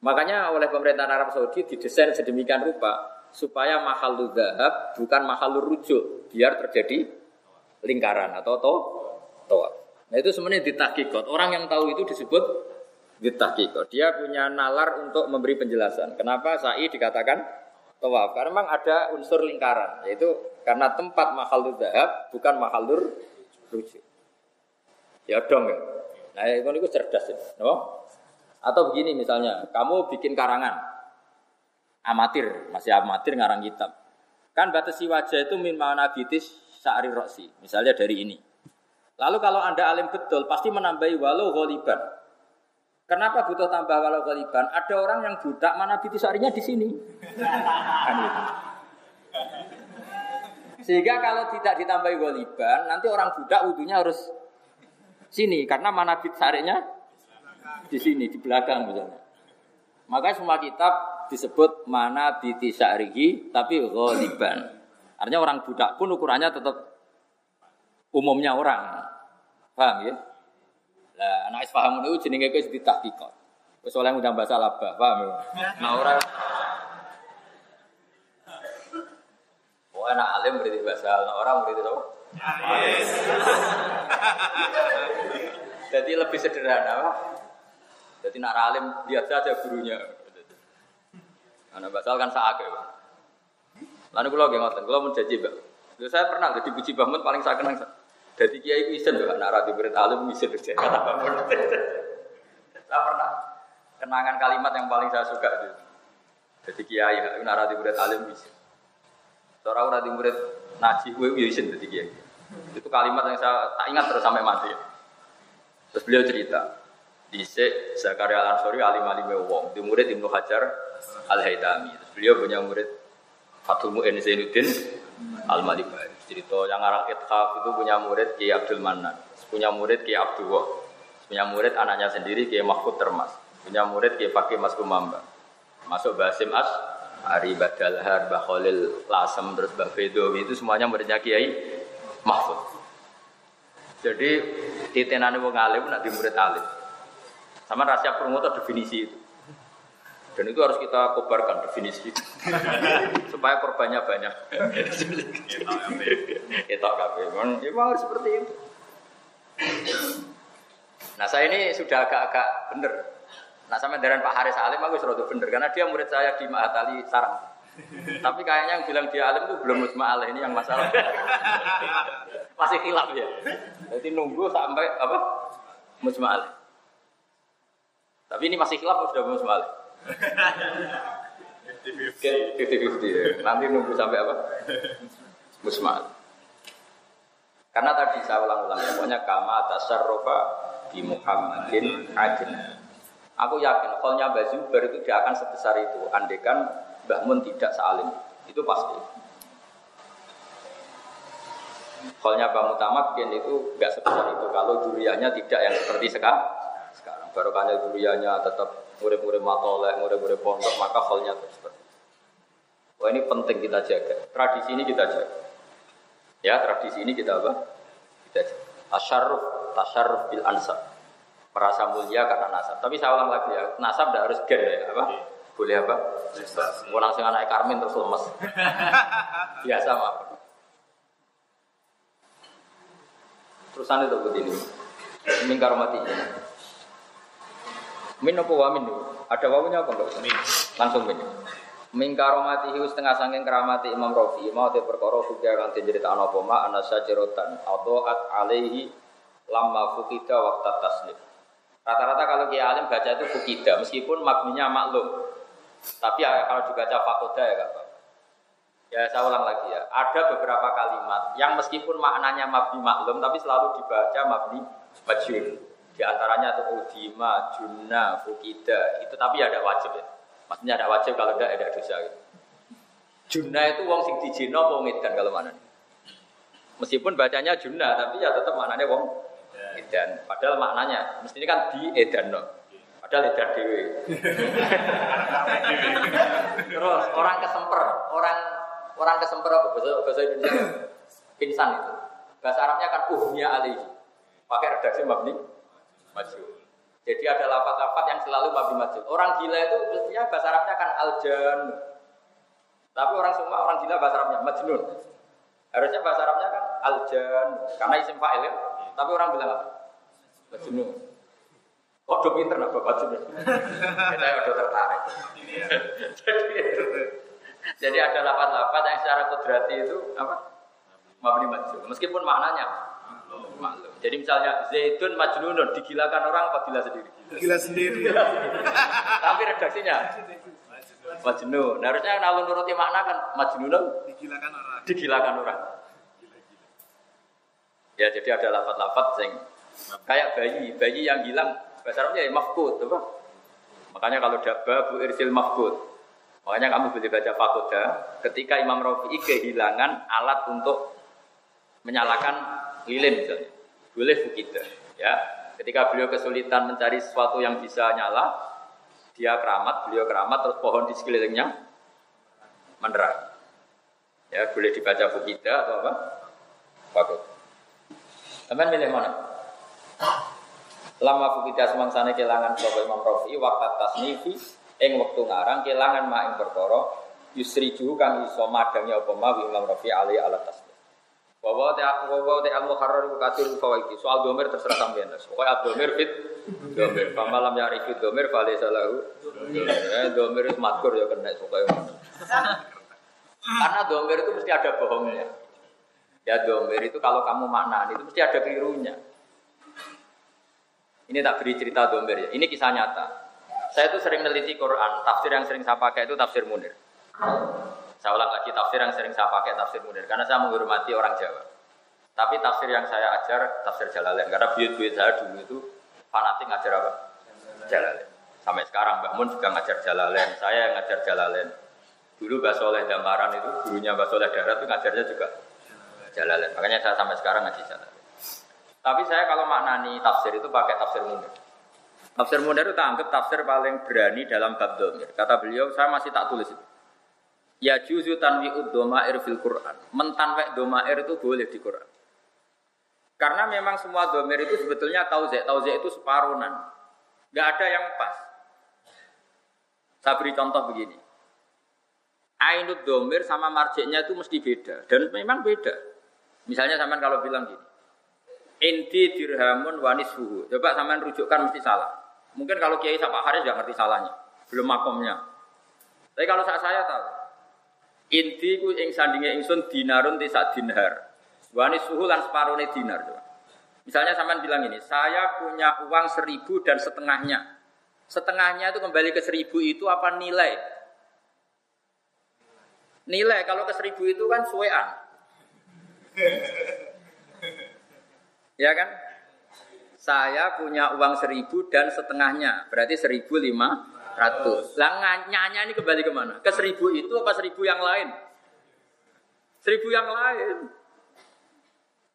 Makanya oleh pemerintah Arab Saudi didesain sedemikian rupa supaya mahal dahab bukan mahal rujuk biar terjadi lingkaran atau to toa. Nah itu sebenarnya ditahkikot. Orang yang tahu itu disebut ditahkikot. Dia punya nalar untuk memberi penjelasan. Kenapa sa'i dikatakan toa? Karena memang ada unsur lingkaran. Yaitu karena tempat mahal dahab bukan mahal rujuk. Ya dong ya. Nah itu, itu cerdas ya. Atau begini misalnya, kamu bikin karangan, amatir, masih amatir ngarang kitab. Kan batasi wajah itu min manabitis sa'ri roksi, misalnya dari ini. Lalu kalau Anda alim betul, pasti menambahi walau ghaliban. Kenapa butuh tambah walau goliban? Ada orang yang budak mana bitisarinya di sini. Kan gitu. Sehingga kalau tidak ditambahi goliban, nanti orang budak wudhunya harus sini karena mana bitisarinya di sini di belakang misalnya. Makanya semua kitab disebut mana bitisarihi tapi goliban. Artinya orang budak pun ukurannya tetap umumnya orang. Paham ya? Lah anak is paham niku jenenge wis ditahqiqat. Wis oleh ngundang bahasa laba, paham ya? Nah ora Oh anak alim berarti bahasa nah, orang berarti apa? Jadi lebih sederhana, Pak. Jadi nak alim lihat saja gurunya. Anak basal kan saake, Pak. Lalu kalau nggih ngoten, kalau mau janji, Pak. Saya pernah jadi puji bangun paling saya kenang jadi kiai isen tuh anak berit alim isen kerja kata bangun. Saya pernah kenangan kalimat yang paling saya suka itu. Jadi kiai anak rati berit alim isen. Seorang rati berit naji gue isen jadi kiai. Itu kalimat yang saya tak ingat terus sampai mati. Terus beliau cerita, Dise Zakaria Al Ansori alim alim wong, di murid Ibnu Hajar Al Haytami. Beliau punya murid Fatul Mu'in Zainuddin Al Malibari cerita yang arang Ithaf itu punya murid Kiai Abdul Manan, punya murid Kiai Abdul punya murid anaknya sendiri Kiai Mahfud Termas, punya murid Kiai Fakih Mas Kumamba, masuk Basim As, Ari Badalhar, Mbah Khalil Lasem, terus Mbah Bedowi itu semuanya muridnya Kiai Mahfud. Jadi titenane wong alim nak di murid alim. Sama rahasia promotor definisi itu. Dan itu harus kita kobarkan definisi itu. Supaya korbannya banyak. Itu kabeh. Memang harus seperti itu. Nah saya ini sudah agak-agak bener. Nah sama dengan Pak Haris Alim aku sudah bener karena dia murid saya di Mahatali Sarang. Tapi kayaknya yang bilang dia alim itu belum musma ini yang masalah. Masih hilaf ya. Jadi nunggu sampai apa? Musma Tapi ini masih hilaf sudah musma Fifty-fifty ya. Nanti nunggu sampai apa? Musmal. Karena tadi saya ulang-ulang, pokoknya kama tasarrufa di Muhammadin adin. Aku yakin kolnya Mbak Zubair itu dia akan sebesar itu. Andekan Mbah Mun tidak salim. Itu pasti. Kolnya Mbah Mutamakin itu nggak sebesar itu. Kalau duriannya tidak yang seperti sekarang. Sekarang barokahnya duriannya tetap murid-murid matolek, murid-murid pondok, maka halnya terus seperti. Wah ini penting kita jaga. Tradisi ini kita jaga. Ya, tradisi ini kita apa? Kita jaga. Tasyarruf, tasyarruf bil ansab. Merasa mulia karena nasab. Tapi saya ulang lagi ya, nasab tidak harus gen ya, apa? Boleh apa? Mau langsung anak Karmin terus lemes. Biasa maaf. Terusan itu begini. Mingkar mati. Min apa wa min Ada wawunya apa enggak? Min. Langsung min. Min karomati hiu setengah sangking keramati Imam Rafi mau te perkara fukia kang cerita ana apa ma ana sajarotan at alaihi lamma fukida waktu taslim. Rata-rata kalau kiai alim baca itu fukida meskipun mabninya maklum. Tapi ya, kalau dibaca fakoda ya Pak. Ya saya ulang lagi ya. Ada beberapa kalimat yang meskipun maknanya mabni maklum tapi selalu dibaca mabni majhul. Di antaranya itu udima, junna, fukida. Itu tapi ada wajib ya. Maksudnya ada wajib kalau tidak ada dosa gitu. Junna itu wong sing dijino wong edan kalau mana Meskipun bacanya junna tapi ya tetap maknanya wong edan. Padahal maknanya mestinya kan di edan no. Padahal edan dewi. Terus orang kesemper, orang orang kesemper apa bahasa bahasa Indonesia? Pingsan itu. Bahasa Arabnya kan uhnya alaihi. Pakai redaksi mabni maju. Jadi ada lafat-lafat yang selalu mabni maju. Orang gila itu mestinya bahasa Arabnya kan aljan. Tapi orang semua orang gila bahasa Arabnya majnun. Harusnya bahasa Arabnya kan aljan karena isim fa'il ya. Tapi orang bilang apa? Majnun. Kok do pinter nak bapak majnun? Kita udah tertarik. jadi, jadi ada lafat-lafat yang secara kudrati itu apa? Mabni maju. Meskipun maknanya maklum. Jadi misalnya Zaitun Majnunun digilakan orang apa gila sendiri? Gila sendiri. Tapi redaksinya Majnun. Nah, harusnya kalau nuruti makna kan Majnunun digilakan orang. Digilakan orang. Ya jadi ada lafat-lafat sing kayak bayi, bayi yang hilang Bahasa Arabnya ya mafkud, apa? Makanya kalau dabba bu irsil mafkud. Makanya kamu boleh baca fakoda ketika Imam Rafi'i kehilangan alat untuk menyalakan lilin misalnya. Boleh fukida. Ya, ketika beliau kesulitan mencari sesuatu yang bisa nyala, dia keramat, beliau keramat, terus pohon di sekelilingnya menerang. Ya, boleh dibaca fukida atau apa? Fakut. Teman milih mana? Lama fukida semangsane kelangan sapa Imam Rafi'i waktu tasnifi ing wektu ngarang kelangan mak ing perkara yusriju kang iso madangi apa ma Imam Rafi'i ali ala tasnif. Bahwa te aku bahwa te al muharrar ku katir fawaidi. Soal domir terserah sampean. Pokoke al domir fit domir. Pamalam ya rifit domir fale salahu. Eh domir itu matkur ya kena pokoke. Karena domir itu mesti ada bohongnya. Ya domir itu kalau kamu maknani itu mesti ada kelirunya. Ini tak beri cerita domir ya. Ini kisah nyata. Saya itu sering meneliti Quran. Tafsir yang sering saya pakai itu tafsir Munir. Saya ulang lagi tafsir yang sering saya pakai tafsir Munir karena saya menghormati orang Jawa. Tapi tafsir yang saya ajar tafsir Jalalain karena buyut-buyut saya dulu itu fanatik ngajar apa? Jalalain. Sampai sekarang Mbak Mun juga ngajar Jalalain, saya yang ngajar Jalalain. Dulu Mbak Soleh Damaran itu gurunya Mbak Soleh Darat itu ngajarnya juga Jalalain. Makanya saya sampai sekarang ngaji Jalalain. Tapi saya kalau maknani tafsir itu pakai tafsir Munir. Tafsir Munir itu anggap tafsir paling berani dalam bab domir. Kata beliau, saya masih tak tulis itu. Ya juzu tanwi'ud domair fil Quran. Mentanwek domair itu boleh di Quran. Karena memang semua domir itu sebetulnya tauzek. Tauzek itu separunan. Gak ada yang pas. Saya beri contoh begini. Ainud domir sama marjeknya itu mesti beda. Dan memang beda. Misalnya sampean kalau bilang gini. Inti dirhamun wanis suhu. Coba sampean rujukkan mesti salah. Mungkin kalau Kiai Sapa Haris gak ngerti salahnya. Belum makomnya. Tapi kalau saya, saya tahu. Inti ku ing sandinge ingsun dinarun tisa dinar. Wani suhu lan separone dinar. Coba. Misalnya sampean bilang ini, saya punya uang seribu dan setengahnya. Setengahnya itu kembali ke seribu itu apa nilai? Nilai kalau ke seribu itu kan suwean. ya kan? Saya punya uang seribu dan setengahnya, berarti seribu lima ratus. Lah nyanya ini kembali ke mana? Ke seribu itu apa seribu yang lain? Seribu yang lain.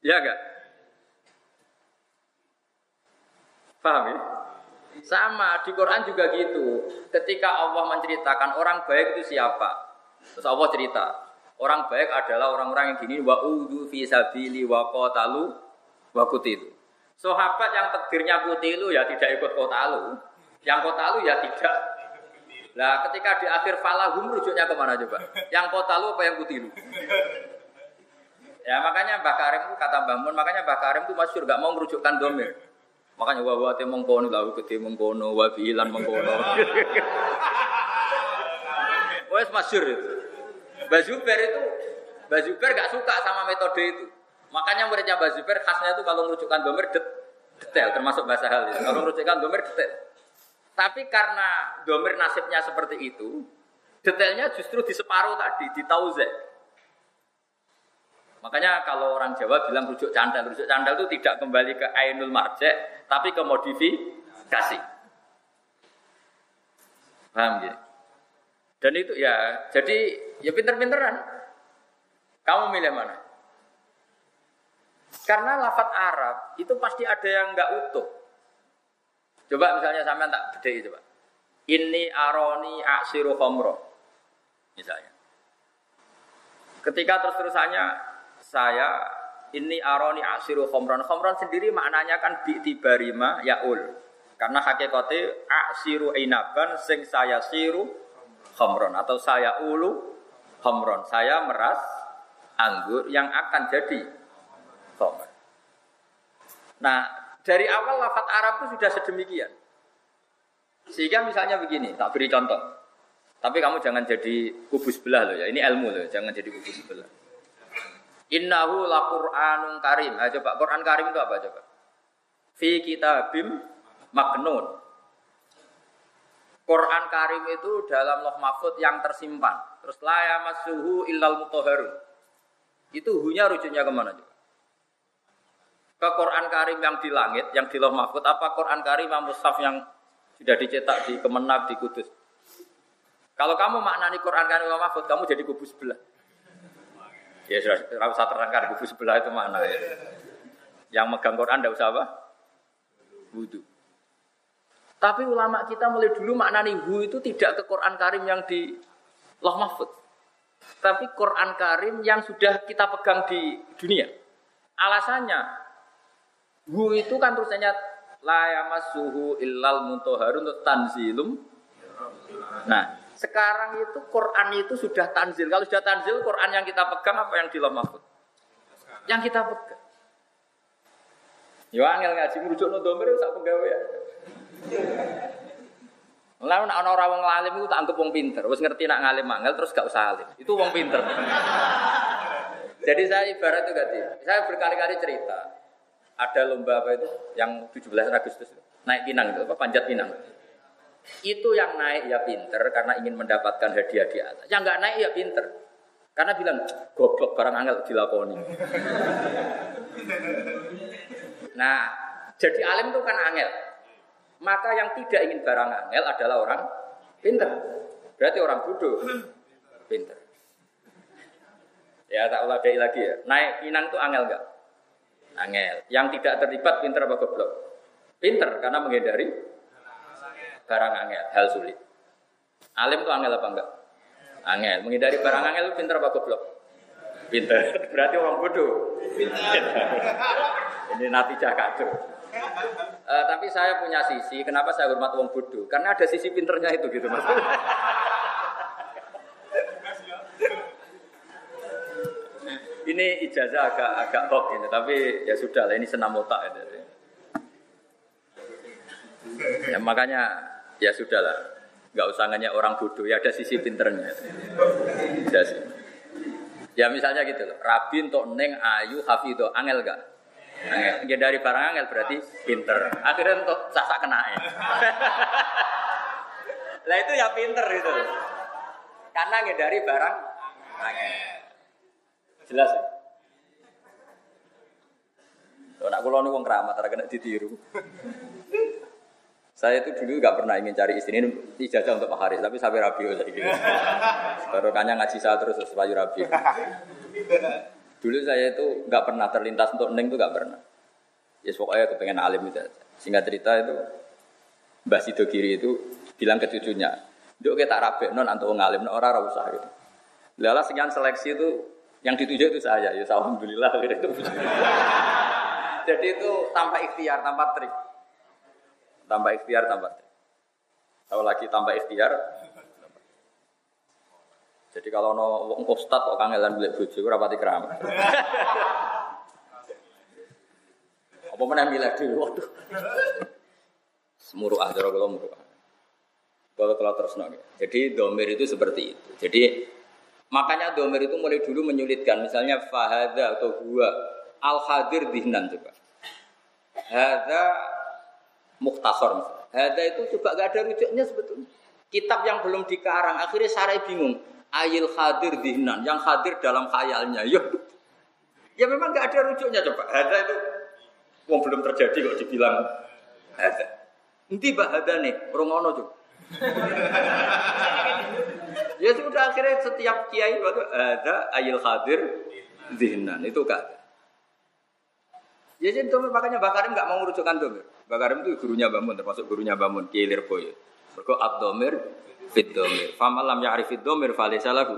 Ya enggak? Paham ya? Sama di Quran juga gitu. Ketika Allah menceritakan orang baik itu siapa? Terus Allah cerita, orang baik adalah orang-orang yang gini wa udhu fi sabili wa qatalu wa kutilu. Sahabat yang takdirnya kutilu ya tidak ikut kotalu. Yang kotalu ya tidak Nah, ketika di akhir falahum rujuknya ke mana coba? Yang kota lu apa yang kutilu? Ya makanya Mbak Karim itu kata Mbak Mun, makanya Mbak Karim itu masyur gak mau merujukkan domir. Makanya wa wa te mengkono lahu gede mengkono wa bilan mengkono. Wes masyur itu. Zubair itu Zubair gak suka sama metode itu. Makanya muridnya Zubair khasnya itu kalau merujukkan domir detail termasuk bahasa hal itu. Kalau merujukkan domir detail. Tapi karena domir nasibnya seperti itu, detailnya justru di separuh tadi, di tauzek. Makanya kalau orang Jawa bilang rujuk candal, rujuk candal itu tidak kembali ke ainul marjek, tapi ke modifikasi. Paham ya? Dan itu ya, jadi ya pinter-pinteran. Kamu milih mana? Karena lafat Arab itu pasti ada yang nggak utuh. Coba misalnya sampean tak bedai coba. Ini aroni aksiru khomro. Misalnya. Ketika terus-terusannya saya ini aroni aksiru khomron. Khomron sendiri maknanya kan bi'tibarima yaul. Karena hakikatnya aksiru inaban sing saya siru khomron. Atau saya ulu khomron. Saya meras anggur yang akan jadi khomron. Nah, dari awal lafat Arab itu sudah sedemikian. Sehingga misalnya begini, tak beri contoh. Tapi kamu jangan jadi kubu sebelah loh ya. Ini ilmu loh, jangan jadi kubu sebelah. Innahu la Qur'anun karim. Nah, coba Quran karim itu apa coba? Fi kitabim maknun. Quran karim itu dalam loh mahfud yang tersimpan. Terus la yamassuhu illal mutahharun. Itu hunya rujuknya ke mana coba? Ke Quran Karim yang di langit, yang di Loh Mahfud, apa Quran Karim yang mushaf yang sudah dicetak di Kemenang di Kudus? Kalau kamu maknani Quran Karim Loh Mahfud, kamu jadi kubu sebelah. Ya sudah, tidak usah terangkan kubu sebelah itu mana ya. Yang megang Quran tidak usah apa? Wudhu. Tapi ulama kita mulai dulu maknani hu itu tidak ke Quran Karim yang di Loh Mahfud. Tapi Quran Karim yang sudah kita pegang di dunia. Alasannya, hu itu kan tulisannya la suhu illal muntoharun tanzilum. Nah, sekarang itu Quran itu sudah tanzil. Kalau sudah tanzil, Quran yang kita pegang apa yang di Mahfud? Yang kita pegang. Ya angel ngaji merujuk no domir sak ya. Lalu nak ana ora wong alim iku tak anggap wong pinter. Wis ngerti nak ngalim angel terus gak usah alim. Itu wong pinter. Jadi saya ibarat itu ganti. Saya berkali-kali cerita. Ada lomba apa itu yang 17 Agustus naik pinang itu apa panjat pinang. Itu yang naik ya pinter karena ingin mendapatkan hadiah di atas. Yang nggak naik ya pinter. Karena bilang goblok barang angel dilakoni. nah, jadi alim itu kan angel. Maka yang tidak ingin barang angel adalah orang pinter. Berarti orang bodoh. Pinter. Ya tak ulah lagi ya. Naik pinang itu angel enggak? Angel. Yang tidak terlibat pinter apa goblok? Pinter karena menghindari barang angel, hal sulit. Alim itu angel apa enggak? Angel. Menghindari barang angel itu pinter apa goblok? Pinter. Berarti orang bodoh. Pinter. Ini natijah kacau. Uh, tapi saya punya sisi, kenapa saya hormat wong bodoh? Karena ada sisi pinternya itu gitu mas. ini ijazah agak agak hoax ini, tapi ya sudah lah ini senam otak itu. Ya, makanya ya sudah lah, nggak usah nanya orang bodoh, ya ada sisi pinternya. Ya, ya misalnya gitu loh, Rabi untuk Neng Ayu Hafido Angel gak? Angel. Ya dari barang angel berarti pinter. Akhirnya untuk sasak kena ya. lah itu ya pinter itu. Karena dari barang angel. Jelas ya? Kalau nak kulo wong keramat, kena ditiru. Saya itu dulu nggak pernah ingin cari istri ini ijazah untuk Pak Haris, tapi sampai rabi saya gitu. Baru kanya ngaji saya terus supaya rabi. Dulu saya itu nggak pernah terlintas untuk neng itu nggak pernah. Ya yes, pokoknya kepengen alim itu aja. Singkat cerita itu Mbah Sido Kiri itu bilang ke cucunya, Duk kita rabe non antuk ngalim, orang ora usah gitu. Lala sekian seleksi itu yang dituju itu saya, ya alhamdulillah gitu. Jadi itu tanpa ikhtiar, tanpa trik. Tambah ikhtiar, tambah Kalau lagi tambah ikhtiar. Jadi kalau no wong ustad kok kangelan beli bojo ora pati keramat. Apa meneh milih dhewe waduh. Semuruh ahdara kula muruh. Kalau telah terus nongol. Jadi domir itu seperti itu. Jadi makanya domir itu mulai dulu menyulitkan. Misalnya fahada atau gua al hadir dihnan coba. Hada Muktasor Hada itu juga gak ada rujuknya sebetulnya. Kitab yang belum dikarang, akhirnya Sarai bingung. Ayil hadir dihnan, yang hadir dalam khayalnya. Ya, ya memang gak ada rujuknya coba. Hada itu, wong belum terjadi kok dibilang hada. Nanti bah hada nih, rongono coba. Ya sudah akhirnya setiap kiai waktu ada ayil hadir dihnan itu gak Ya jadi domir makanya Bakarim nggak mau merujukkan domir. Bakarim itu gurunya Bamun termasuk gurunya Bamun Kiai Lirboyo. Mergo ad-domir fit domir. Famalam ya'rif fit domir falaysa lahu.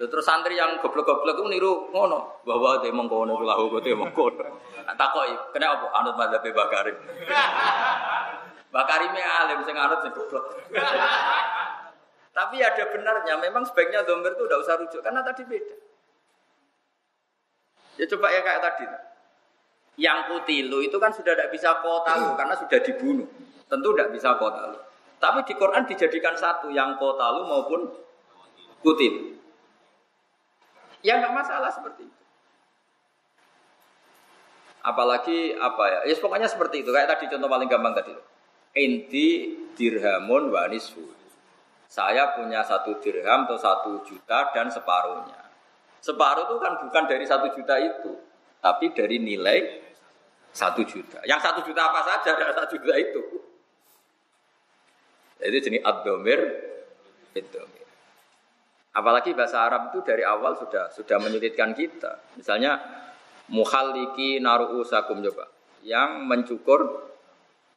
Terus santri yang goblok-goblok itu niru ngono bahwa dia mengkono itu lahu dia mengkono. Takoi, kena apa? Anut madzhab Bakarim. Bakarimnya alim sing anut sing goblok. Tapi ada benarnya, memang sebaiknya domir itu udah usah rujuk karena tadi beda. Ya coba ya kayak tadi. Yang kutilu itu kan sudah tidak bisa kotalu karena sudah dibunuh. Tentu tidak bisa kotalu. Tapi di Quran dijadikan satu yang kotalu maupun kutil. Ya nggak masalah seperti itu. Apalagi apa ya? Ya pokoknya seperti itu. Kayak tadi contoh paling gampang tadi. Inti dirhamun wanisfu. Saya punya satu dirham atau satu juta dan separuhnya. Separuh itu kan bukan dari satu juta itu, tapi dari nilai satu juta. Yang satu juta apa saja dari satu juta itu. Jadi jenis abdomir, domir. Apalagi bahasa Arab itu dari awal sudah sudah menyulitkan kita. Misalnya muhaliki naru'usakum coba. Yang mencukur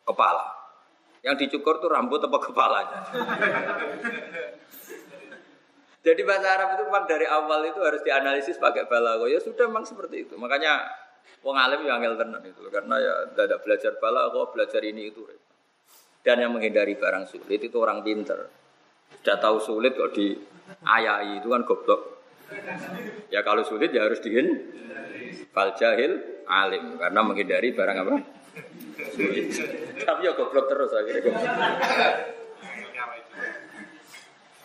kepala. Yang dicukur tuh rambut apa kepalanya. Jadi bahasa Arab itu memang dari awal itu harus dianalisis pakai balago. Ya sudah memang seperti itu. Makanya wong alim yang angel tenan itu karena ya tidak belajar balago, belajar ini itu. Dan yang menghindari barang sulit itu orang pinter. Sudah tahu sulit kok di ayai itu kan goblok. Ya kalau sulit ya harus dihin. Fal jahil alim karena menghindari barang apa? Tapi ya goblok terus akhirnya goblok.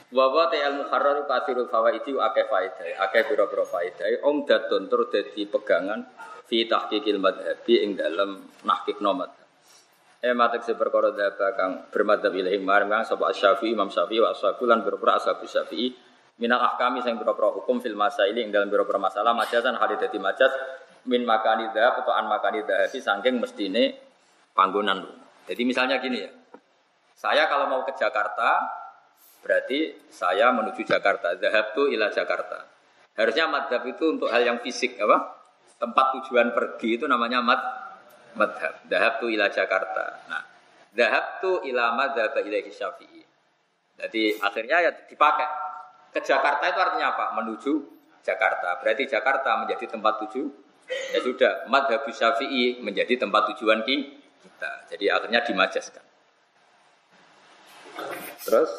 Wa ta'al muharrar kathirul fawaidi wa akeh faedah, akeh pira-pira faedah. Om datun terus dadi pegangan fi tahqiqil madhabi ing dalem nahqiq nomad. Eh matek se perkara dhaba kang bermadhab ilahi marang sapa Syafi'i Imam Syafi'i wa ashabu lan pira-pira ashabu Syafi'i minal ahkami sing pira-pira hukum fil masaili ing dalem pira-pira masalah majasan hal dadi majas min makani dhab atau an makani dhahabi saking mestine panggonan. Jadi misalnya gini ya. Saya kalau mau ke Jakarta, Berarti saya menuju Jakarta. Zahab tu ila Jakarta. Harusnya madhab itu untuk hal yang fisik apa? Tempat tujuan pergi itu namanya mad madhab. Zahab tu ila Jakarta. Nah, zahab tu ila madhab ilaihi syafi'i. Jadi akhirnya ya dipakai. Ke Jakarta itu artinya apa? Menuju Jakarta. Berarti Jakarta menjadi tempat tuju. Ya sudah, madhab syafi'i menjadi tempat tujuan kita. Jadi akhirnya dimajaskan. Terus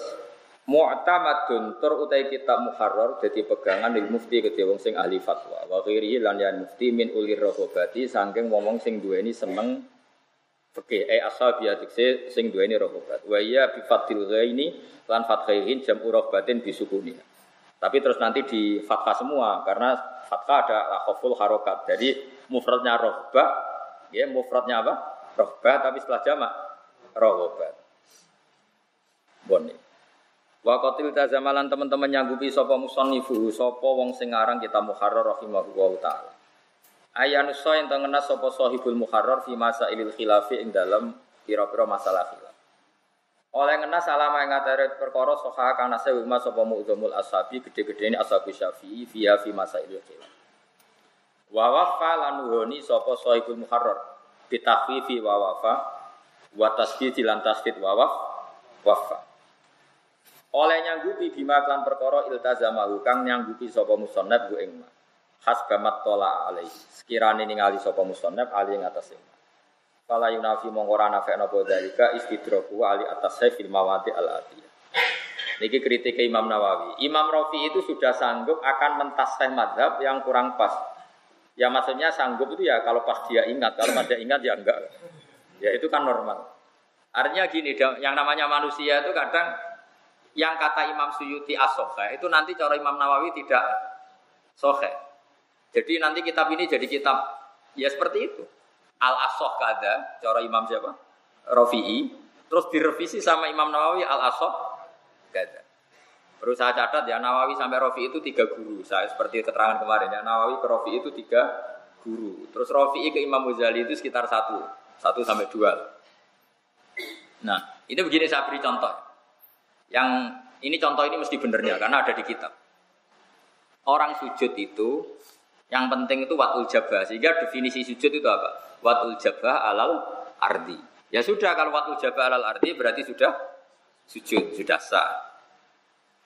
Mu'tamadun tur utai kitab muharrar jadi pegangan lil mufti kedhe wong sing ahli fatwa. Wa ghairihi lan mufti min ulir rohobati saking wong sing duweni seneng fikih eh ashabi atikse sing duweni rohobat. Wa iya bi fatil ghaini lan fathaihin jam rohbatin bisukuni. Tapi terus nanti di fathah semua karena fathah ada khaful harokat. Jadi mufradnya rohba, ya mufradnya apa? Rohba tapi setelah jamak rohobat. Boni. Wa qatil tazamalan teman-teman nyanggupi sapa musannifu sapa wong sing aran kita muharrar rahimahullahu taala. Ayanusa yang tengena sapa sahibul muharrar fi masa ilil khilafi ing dalam pira-pira masalah khilaf. Oleh ngena salama ing atare perkara soha kana sewu mas sapa mu'dzamul ashabi gede-gede ini ashabi syafi'i via fi masa ilil khilaf. Wa wafa lan nuhoni sapa sahibul muharrar bitakfifi wa wafa wa tasdid lan tasdid wa wafa. Oleh nyanggupi bima klan perkara iltazamahu kang nyanggupi sapa musannaf ku ing hasbamat tola alai sekirane ningali ali ing atas ing Fala yunafi mongko ora apa dalika istidroku ali atas fil mawadi al atiyah Niki kritik Imam Nawawi. Imam Rafi itu sudah sanggup akan mentasih madhab yang kurang pas. Ya maksudnya sanggup itu ya kalau pas dia ingat, kalau pas dia ingat ya enggak. Ya itu kan normal. Artinya gini, yang namanya manusia itu kadang yang kata Imam Suyuti asohe itu nanti cara Imam Nawawi tidak sohe. Jadi nanti kitab ini jadi kitab ya seperti itu. Al asoh kada cara Imam siapa? Rofi'i. Terus direvisi sama Imam Nawawi al asoh kada. Perlu saya catat ya Nawawi sampai Rofi itu tiga guru. Saya seperti keterangan kemarin ya Nawawi ke Rofi itu tiga guru. Terus Rofi ke Imam Ghazali itu sekitar satu, satu sampai dua. Nah ini begini saya beri contoh. Yang ini contoh ini mesti benernya karena ada di kitab. Orang sujud itu yang penting itu watul jabah. Sehingga definisi sujud itu apa? Watul jabah alal ardi. Ya sudah kalau watul jabah alal ardi berarti sudah sujud, sudah sah.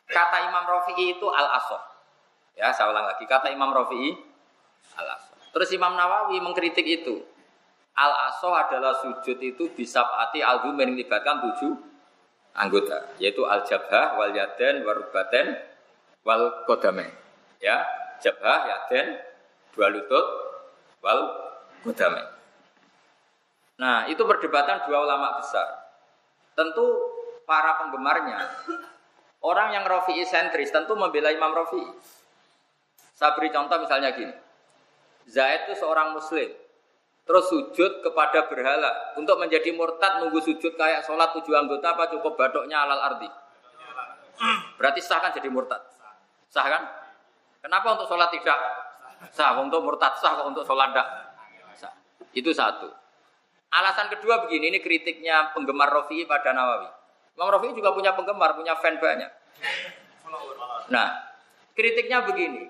Kata Imam Rafi'i itu al asoh. Ya, saya ulang lagi. Kata Imam Rafi'i al asoh. Terus Imam Nawawi mengkritik itu. Al asoh adalah sujud itu bisa pati al melibatkan tujuh anggota yaitu al jabhah wal yaden warubaten wal kodame ya jabhah yaden dua lutut wal kodame nah itu perdebatan dua ulama besar. Tentu para penggemarnya orang yang rofi'i sentris tentu membela Imam Rofi'i saya beri contoh misalnya gini. Zaid itu seorang muslim terus sujud kepada berhala. Untuk menjadi murtad nunggu sujud kayak sholat tujuh anggota apa cukup badoknya alal arti berarti sah kan jadi murtad? Sah kan? Kenapa untuk sholat tidak? Sah. Untuk murtad sah untuk sholat tidak Itu satu. Alasan kedua begini, ini kritiknya penggemar Rofi pada Nawawi. Imam Rofi juga punya penggemar, punya fan banyak. Nah, kritiknya begini.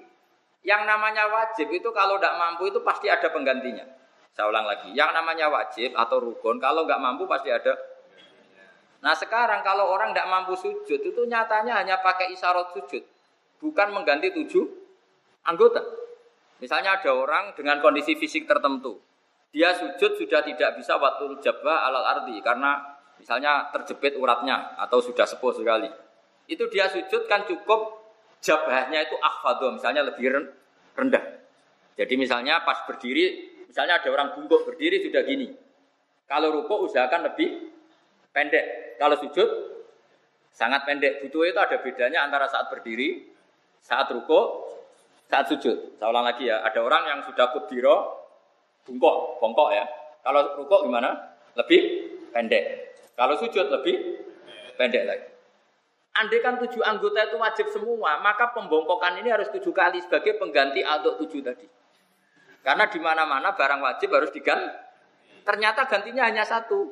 Yang namanya wajib itu kalau tidak mampu itu pasti ada penggantinya. Saya ulang lagi. Yang namanya wajib atau rukun kalau nggak mampu pasti ada. Nah sekarang kalau orang tidak mampu sujud itu nyatanya hanya pakai isyarat sujud. Bukan mengganti tujuh anggota. Misalnya ada orang dengan kondisi fisik tertentu. Dia sujud sudah tidak bisa waktu jabah alal ardi karena misalnya terjepit uratnya atau sudah sepuh sekali. Itu dia sujud kan cukup jabahnya itu akhfadho, misalnya lebih rendah. Jadi misalnya pas berdiri, misalnya ada orang bungkuk berdiri sudah gini. Kalau ruko usahakan lebih pendek. Kalau sujud sangat pendek. Butuh itu ada bedanya antara saat berdiri, saat ruko, saat sujud. Saya ulang lagi ya, ada orang yang sudah kudiro, bungkuk, bongkok ya. Kalau ruko gimana? Lebih pendek. Kalau sujud lebih pendek lagi. Andai kan tujuh anggota itu wajib semua, maka pembongkokan ini harus tujuh kali sebagai pengganti untuk tujuh tadi. Karena di mana-mana barang wajib harus diganti. Ternyata gantinya hanya satu.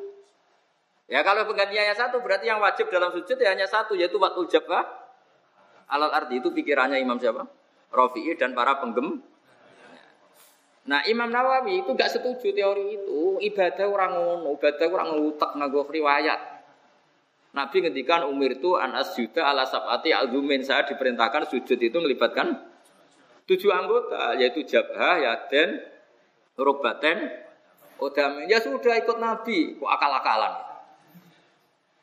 Ya kalau penggantinya hanya satu, berarti yang wajib dalam sujud ya hanya satu, yaitu waktu jabah. Alat arti itu pikirannya Imam siapa? Rafi'i dan para penggem. Nah Imam Nawawi itu gak setuju teori itu. Ibadah orang ngono, ibadah orang ngutak nganggo riwayat. Nabi ngendikan umir itu an asjuda ala sabati azumin saya diperintahkan sujud itu melibatkan tujuh anggota yaitu jabah, yaden, rubaten, odam. Ya sudah ikut Nabi, kok akal-akalan.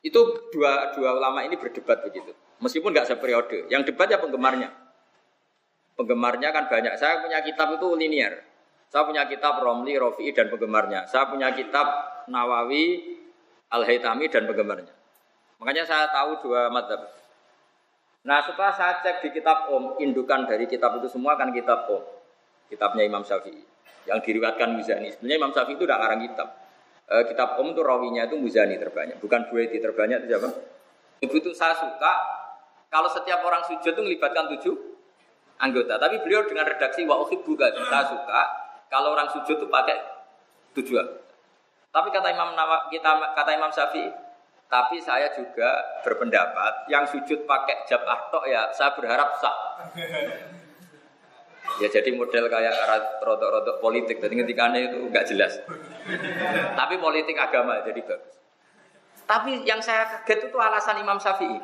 Itu dua dua ulama ini berdebat begitu. Meskipun nggak seperiode. Yang debat ya penggemarnya. Penggemarnya kan banyak. Saya punya kitab itu linier. Saya punya kitab Romli, Rofi'i dan penggemarnya. Saya punya kitab Nawawi, Al-Haytami dan penggemarnya. Makanya saya tahu dua madhab. Nah setelah saya cek di kitab Om, indukan dari kitab itu semua kan kitab Om. Kitabnya Imam Syafi'i. Yang diriwatkan Muzani. Sebenarnya Imam Syafi'i itu tidak ngarang kitab. E, kitab Om itu rawinya itu Muzani terbanyak. Bukan Buaiti terbanyak itu siapa? Ibu itu saya suka kalau setiap orang sujud itu melibatkan tujuh anggota. Tapi beliau dengan redaksi wa uhibbu Saya suka kalau orang sujud itu pakai tujuh Tapi kata Imam kita kata Imam Syafi'i tapi saya juga berpendapat yang sujud pakai jab tok ya saya berharap sah. Ya jadi model kayak rodok-rodok politik, jadi ketika itu nggak jelas. Tapi politik agama jadi bagus. Tapi yang saya kaget itu alasan Imam Syafi'i.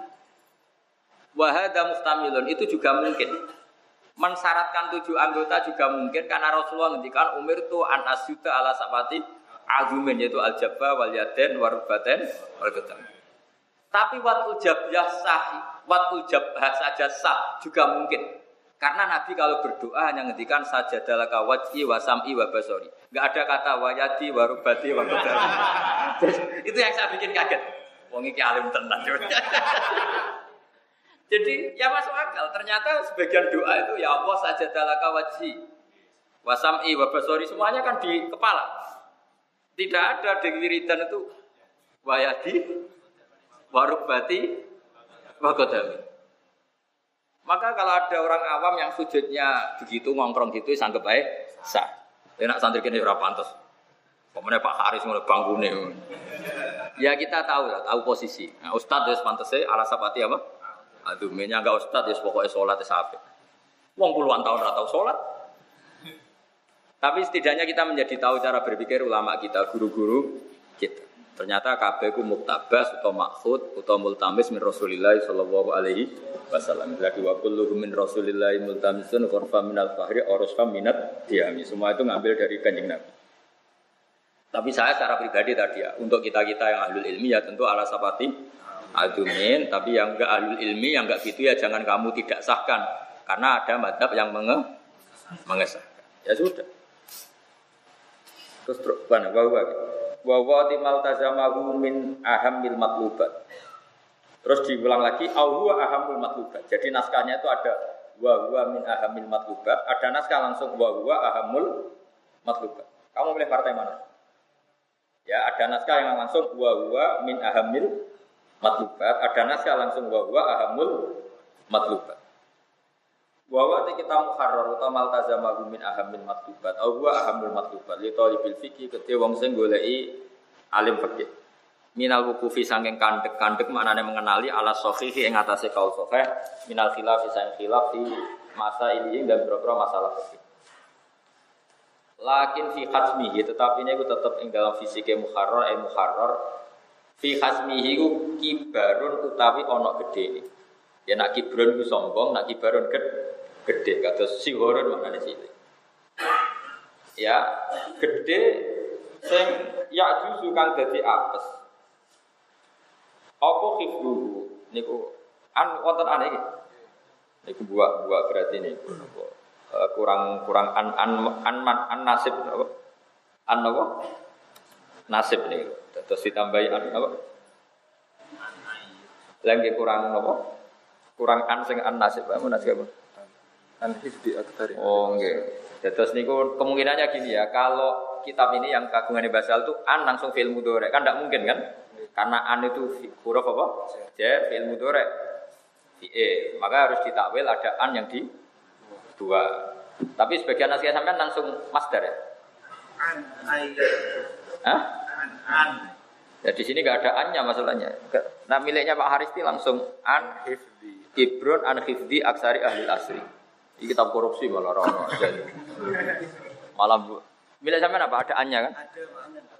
Wahada mustamilun itu juga mungkin. Mensyaratkan tujuh anggota juga mungkin karena Rasulullah ngendikan umir itu an asyuda ala sapati azumin yaitu al jabba wal yaden warubaten wal. Tapi waktu jabah sah, waktu jabah saja sah juga mungkin. Karena Nabi kalau berdoa hanya ngendikan saja dalam kawajhi wa sam'i wa basori. Enggak ada kata wayadi wa rubati wa Itu yang saya bikin kaget. Wong iki alim tenan. Jadi ya masuk akal. Ternyata sebagian doa itu ya Allah saja dalam kawajhi wa sam'i wa basori semuanya kan di kepala. Tidak ada di wiridan itu wayadi, warubati, wagodami. Maka kalau ada orang awam yang sujudnya begitu ngongkrong gitu, sanggup baik sah. Enak santri kini ora pantas. Pemenang Pak Haris mulai bangunnya. Ya kita tahu tahu posisi. Nah, Ustadz ya pantas ala sapati apa? Aduh, enggak Ustadz ya pokoknya sholat ya sampai. Wong puluhan tahun ora tahu sholat, tapi setidaknya kita menjadi tahu cara berpikir ulama kita, guru-guru kita. Ternyata kabeh ku muktabas atau maksud atau multamis min Rasulillah sallallahu alaihi wasallam. Lagi wa kulluhum min Rasulillah multamisun ghurfa min al-fahri orusfa minat diami. Semua itu ngambil dari Kanjeng Nabi. Tapi saya secara pribadi tadi ya, untuk kita-kita yang ahlul ilmi ya tentu ala sapati adumin, tapi yang enggak ahlul ilmi yang enggak gitu ya jangan kamu tidak sahkan karena ada madhab yang menge mengesahkan. Ya sudah. Terus mana? Bahwa bahwa timal tazamahu min ahamil matlubat. Terus diulang lagi ahwa ahamul matlubat. Jadi naskahnya itu ada wahwa min ahamil matlubat. Ada naskah langsung wahwa ahamul matlubat. Kamu pilih partai mana? Ya, ada naskah yang langsung wahwa min ahamil matlubat. Ada naskah langsung wahwa ahamul matlubat. Bahwa kita muharrar utawa maltazama min ahamil maktubat, au huwa ahamul maktubat li talibil fikih kedhe wong sing goleki alim fikih. Minal wukufi sanging kandek-kandek maknane mengenali ala sahihi ing atase kaul sahih minal khilaf sing khilaf di masa ini dan beberapa masalah fikih. Lakin fi khasmihi tetapi ini tetap ing dalam fisiknya muharrar eh muharrar fi khasmihi ku kibarun utawi ono gede. Ya nak kibrun ku sombong, nak kibarun gede gede kata sihorun mana sih ya gede sing ya justru kang dadi apes. Apa khifru niku an wonten aneh iki? Niku buak berarti niku uh, kurang kurang an an an, an, an nasib apa an apa nasib nih terus ditambahi an apa lagi kurang apa kurang an sing an nasib apa nasib apa an hifdi aktari. Oh nggih. Terus niku kemungkinannya gini ya, kalau kitab ini yang kagungan basal itu an langsung fil mudore kan tidak mungkin kan? Karena an itu huruf apa? J fil mudore. E, maka harus ditakwil ada an yang di dua. Tapi sebagian nasihat sampean langsung master ya. An Hah? An. Ya di sini nggak ada annya masalahnya. Nah miliknya Pak Haristi langsung an hifdi. Ibrun an hifdi aksari ahli asri. Ini kitab korupsi malah orang aja. Malam bu. Milik sampean apa? Ada annya kan?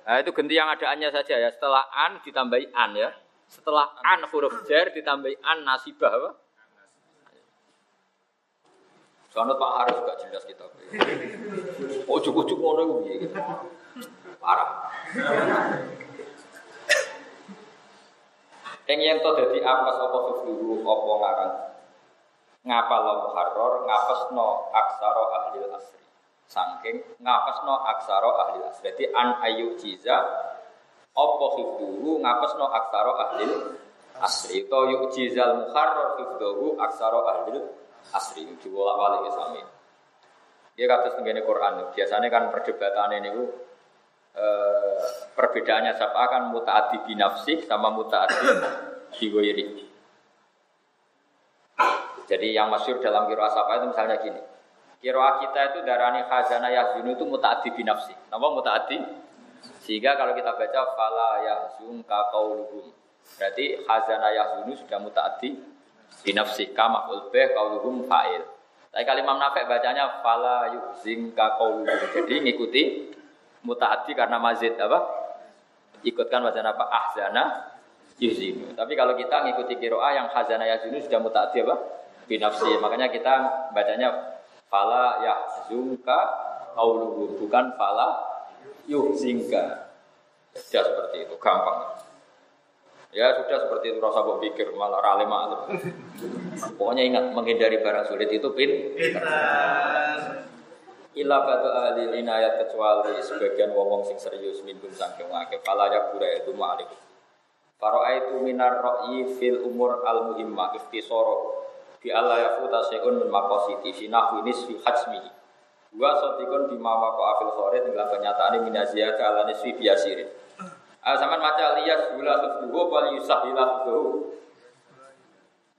Nah, itu ganti yang ada annya saja ya. Setelah an ditambahi an ya. Setelah an huruf jar ditambahi an nasibah apa? Soalnya Pak Haris gak jelas kita. Oh cukup cukup ngono gitu. Parah. Yang yang to dadi apa sapa dulu apa ngarang? Ngapal muharrar ngapesno aksara ahli asri. Saking ngapesno aksara ahli asri. Jadi an ayu jiza apa hifduhu ngapesno aksara ahli asri? Yuk jizal muharrar hifduhu aksara ahli asri. Diwolak balik ya sami dia kata sebagai Quran. Biasanya kan perdebatan ini eh, perbedaannya siapa kan mutaati binafsih sama mutaati biwiri jadi yang masyur dalam kiro asapa itu misalnya gini. Kiro kita itu darani khazana yahzunu itu mutaati binafsi. Nama mutaati? Sehingga kalau kita baca fala yahzun ka qauluhum. Berarti khazana yahzunu sudah mutaati binafsi. Kama ulbeh qauluhum fa'il. Tapi kalimat nafek bacanya fala yuhzin ka qauluhum. Jadi ngikuti mutaati karena mazid apa? Ikutkan wazan apa? Ahzana yuhzinu. Tapi kalau kita ngikuti kiroah yang khazana yahzunu sudah mutaati apa? binafsi. Makanya kita bacanya fala yahzunka qauluhu bukan fala yuhzinka. Sudah seperti itu, gampang. Ya sudah seperti itu rasa buat pikir malah rale malu. Pokoknya ingat menghindari barang sulit itu pin. Ila batu ahli inayat kecuali sebagian wong sing serius minum sangking wake pala ya kura itu ma'alik. Faro'a itu minar ro'i fil umur al muhimmah iftisoro Bi Allah ya futa seun min makositi sinah winis fi hajmi. Wa sotikun bima wako afil khorid dalam kenyataan ini minaziyah ke ala nisfi biasirin. Al zaman maca liyas gula tubuhu wal yusahilah tubuhu.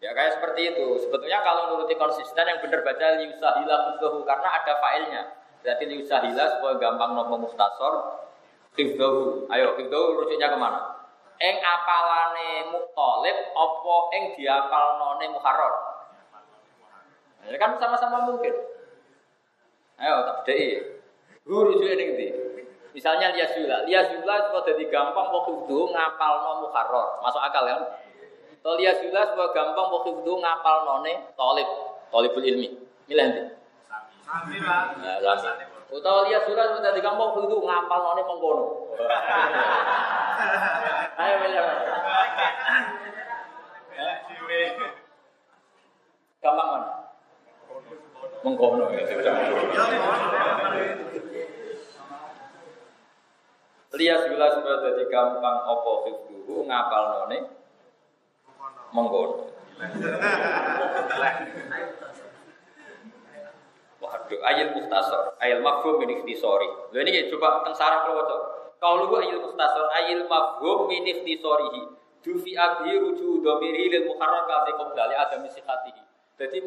Ya kayak seperti itu. Sebetulnya kalau nuruti konsisten yang benar baca liusahilah tubuhu karena ada failnya. Berarti liusahilah supaya gampang nopo muhtasor. Hifdahu. Ayo, hifdahu rujuknya ke mana? Eng apalane muktalib, opo eng diapalnone muharrar. Ya kan sama-sama mungkin. Ayo tak bedai. Guru juga ini Misalnya lias jula, lias jula supaya jadi gampang mau itu ngapal no muharrar, masuk akal kan? Atau lias jula supaya gampang mau itu ngapal none tolib, tolibul ilmi. Milih nanti. Sami lah. Nah, sami. Lias jula supaya jadi gampang mau itu ngapal none mengkono. Ayo milih. Gampang mana? mengkono. Lihat bila sudah jadi gampang opo dulu ngapal none mengkono. Waduh, ayat mustasor, ayat mafhum min ikhtisori. Lho ini coba teng sarah kula waca. Kaulu ayat mustasor, ayat mafhum min ikhtisorihi. Dufi abi ruju domiri lil muharrar ka qoblali adam sihatihi. Jadi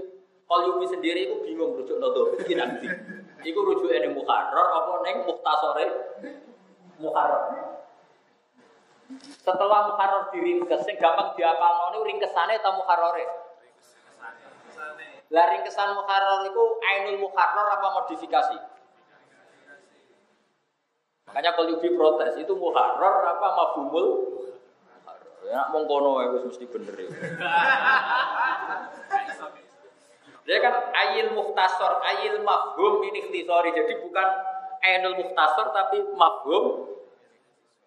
Qalyubi sendiri itu bingung rujuk nodo iki nanti. Iku rujuk ini muharrar apa neng muhtasore muharrar. Setelah muharrar diringkes, sing gampang diapalno niku ringkesane ta muharrare? Lah ringkesan muharrar itu ainul muharrar apa modifikasi? Makanya Qalyubi protes, itu muharrar apa mafhumul Ya mongkono ya mesti bener ya. Dia kan ayil muhtasor, ayil mafhum min ikhtisori. Jadi bukan ainul muhtasor tapi mafhum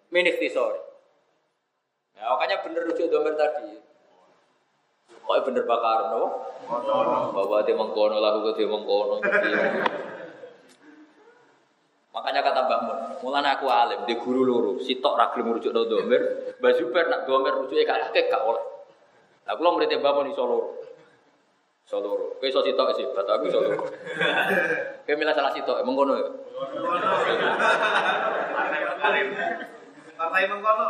min ikhtisori. Ya, makanya bener rujuk domer tadi. Kok bener bakar no? Bahwa dia mengkono lagu ke dia mengkono. Makanya kata Mbah Mun, mulane aku alim, di guru loro, sitok ra gelem rujuk no domir, Mbah Zubair nak domir rujuk e gak akeh gak oleh. Lah kula murid Mbah Mun iso loro. Iso loro. Kowe iso sitok sih, bat aku iso loro. Milih salah sitok, emang kono ya. Partai mengkono.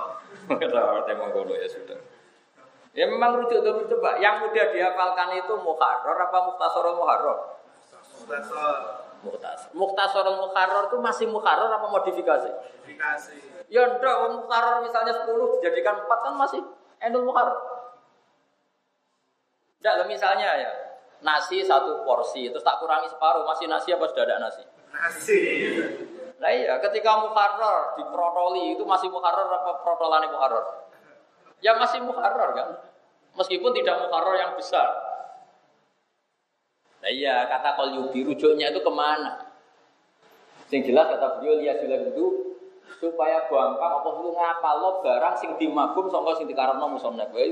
Partai mengkono ya sudah. Ya memang rujuk domir coba, yang mudah dihafalkan itu muharrar apa muhtasar muharrar? Muhtasar. Muhtasar. Muhtasar muharrar itu masih muharrar apa modifikasi? Modifikasi. Ya ndak, muharrar misalnya 10 dijadikan 4 kan masih endul muharrar. Ndak, misalnya ya, nasi satu porsi, terus tak kurangi separuh, masih nasi apa sudah ada nasi? Nasi. Nah iya, ketika muharrar diprotoli itu masih muharrar apa protolane muharrar? Ya masih muharrar kan? Meskipun tidak muharrar yang besar. Nah iya, kata kol yubi rujuknya itu ke mana? Sing jelas kata beliau lihat jelas itu supaya gampang apa itu ngapal lo barang sing dimagum sangka sing dikarepno musonne kowe.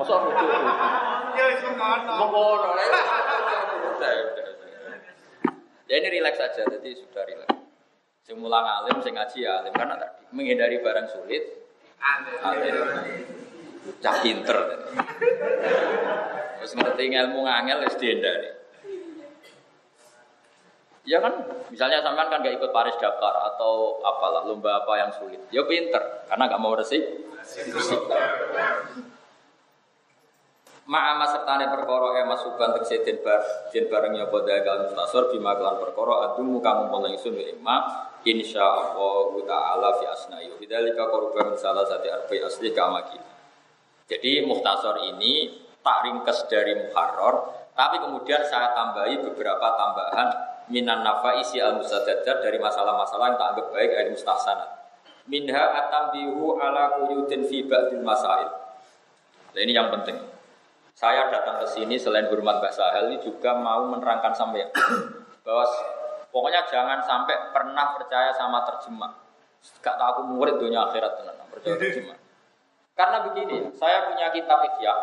Mosok rujuk. Ya wis. Mengkono. Ya ini rileks saja, jadi sudah rileks. Sing mulang alim, sing ngaji ya alim karena tadi menghindari barang sulit, alim. Cah pinter. Terus ngerti ilmu ngangel wis diendari. Ya kan, misalnya sampean kan gak ikut Paris Dakar atau apalah lomba apa yang sulit. Ya pinter, karena gak mau resik. Ma'ama sertane perkara e masukan tegese den bar den bareng ya padha kal mustasor bima kelan perkara adumu kamu mulai ingsun wa imma insyaallah taala fi asna'i bidzalika qurba min salah sati arba'i asli kamaki. Jadi muhtasor ini tak ringkes dari muharrar, tapi kemudian saya tambahi beberapa tambahan minan nafaisi al musaddadat dari masalah-masalah yang tak anggap baik al mustahsanat. Minha atambihu ala quyudin fi ba'dil masail. Nah, ini yang penting. Saya datang ke sini selain hormat Mbah Sahel ini juga mau menerangkan sampai bahwa pokoknya jangan sampai pernah percaya sama terjemah. Gak tahu aku murid dunia akhirat tenan percaya terjemah. Karena begini, saya punya kitab Ikhya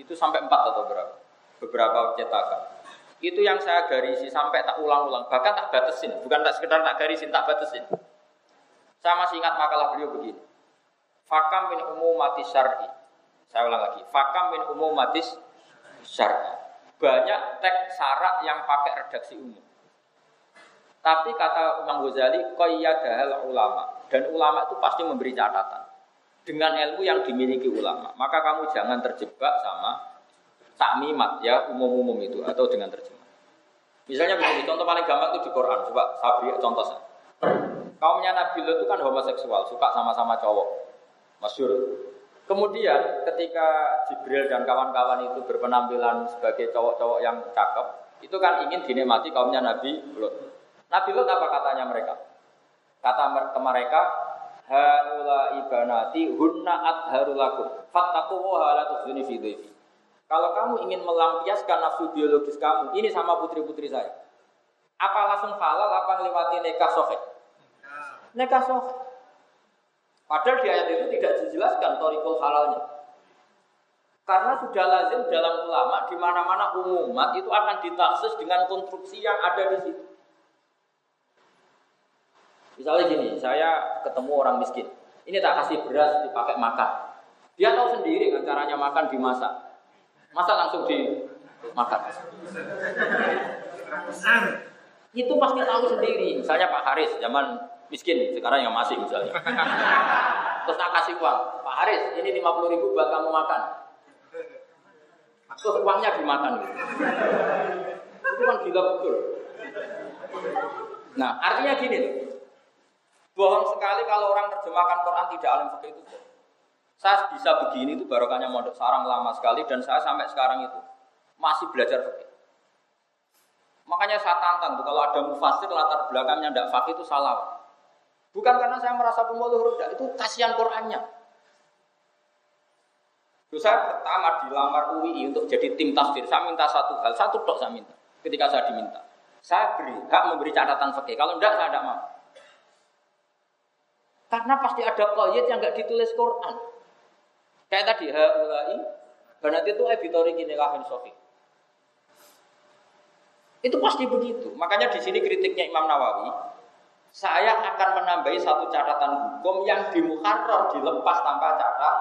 itu sampai empat atau berapa? Beberapa cetakan. Itu yang saya garisi sampai tak ulang-ulang, bahkan tak batasin, bukan tak sekedar tak garisin, tak batasin. Saya masih ingat makalah beliau begini. Fakam min umumati syar'i. Saya ulang lagi. Fakam min umumatis syar'i. Banyak teks syarak yang pakai redaksi umum. Tapi kata Imam Ghazali, qayyadahal ulama. Dan ulama itu pasti memberi catatan dengan ilmu yang dimiliki ulama. Maka kamu jangan terjebak sama takmimat ya umum-umum itu atau dengan terjemah. Misalnya begini, contoh paling gampang itu di Quran. Coba saya beri contoh saya. Kaumnya Nabi Lot itu kan homoseksual, suka sama-sama cowok. Masyur. Kemudian ketika Jibril dan kawan-kawan itu berpenampilan sebagai cowok-cowok yang cakep, itu kan ingin dinikmati kaumnya Nabi Lot. Nabi Lot apa katanya mereka? Kata ke mereka, haula ibanati hunna adharu lakum fattaqullaha la tukhzuni fi dhaifi. Kalau kamu ingin melampiaskan nafsu biologis kamu, ini sama putri-putri saya. Apa langsung halal, apa melewati nikah sohe? Nikah sohe. Padahal di ayat itu tidak dijelaskan torikul halalnya. Karena sudah lazim dalam ulama di mana-mana umumat itu akan ditaksis dengan konstruksi yang ada di situ. Misalnya gini, saya ketemu orang miskin. Ini tak kasih beras dipakai makan. Dia tahu sendiri kan caranya makan dimasak. Masa langsung dimakan. Itu pasti tahu sendiri. Misalnya Pak Haris zaman miskin, sekarang yang masih misalnya. Terus tak kasih uang, Pak Haris, ini 50 ribu buat kamu makan. Terus uangnya dimakan. Itu kan gila betul. Nah, artinya gini loh. Bohong sekali kalau orang terjemahkan Quran tidak alim fikih itu. Saya bisa begini itu barokahnya mondok sarang lama sekali dan saya sampai sekarang itu masih belajar fikih. Makanya saya tantang tuh kalau ada mufasir latar belakangnya tidak fakih itu salah. Bukan karena saya merasa pemuluh huruf, itu kasihan Qurannya. Terus saya pertama dilamar UI untuk jadi tim tafsir. Saya minta satu hal, satu tok saya minta. Ketika saya diminta, saya beri hak memberi catatan fakih. Kalau tidak saya tidak mau. Karena pasti ada koyet yang nggak ditulis Quran. Kayak tadi haulai, berarti itu editori gini lahin sofi. Itu pasti begitu. Makanya di sini kritiknya Imam Nawawi, saya akan menambahi satu catatan hukum yang dimukarrar dilepas tanpa catatan.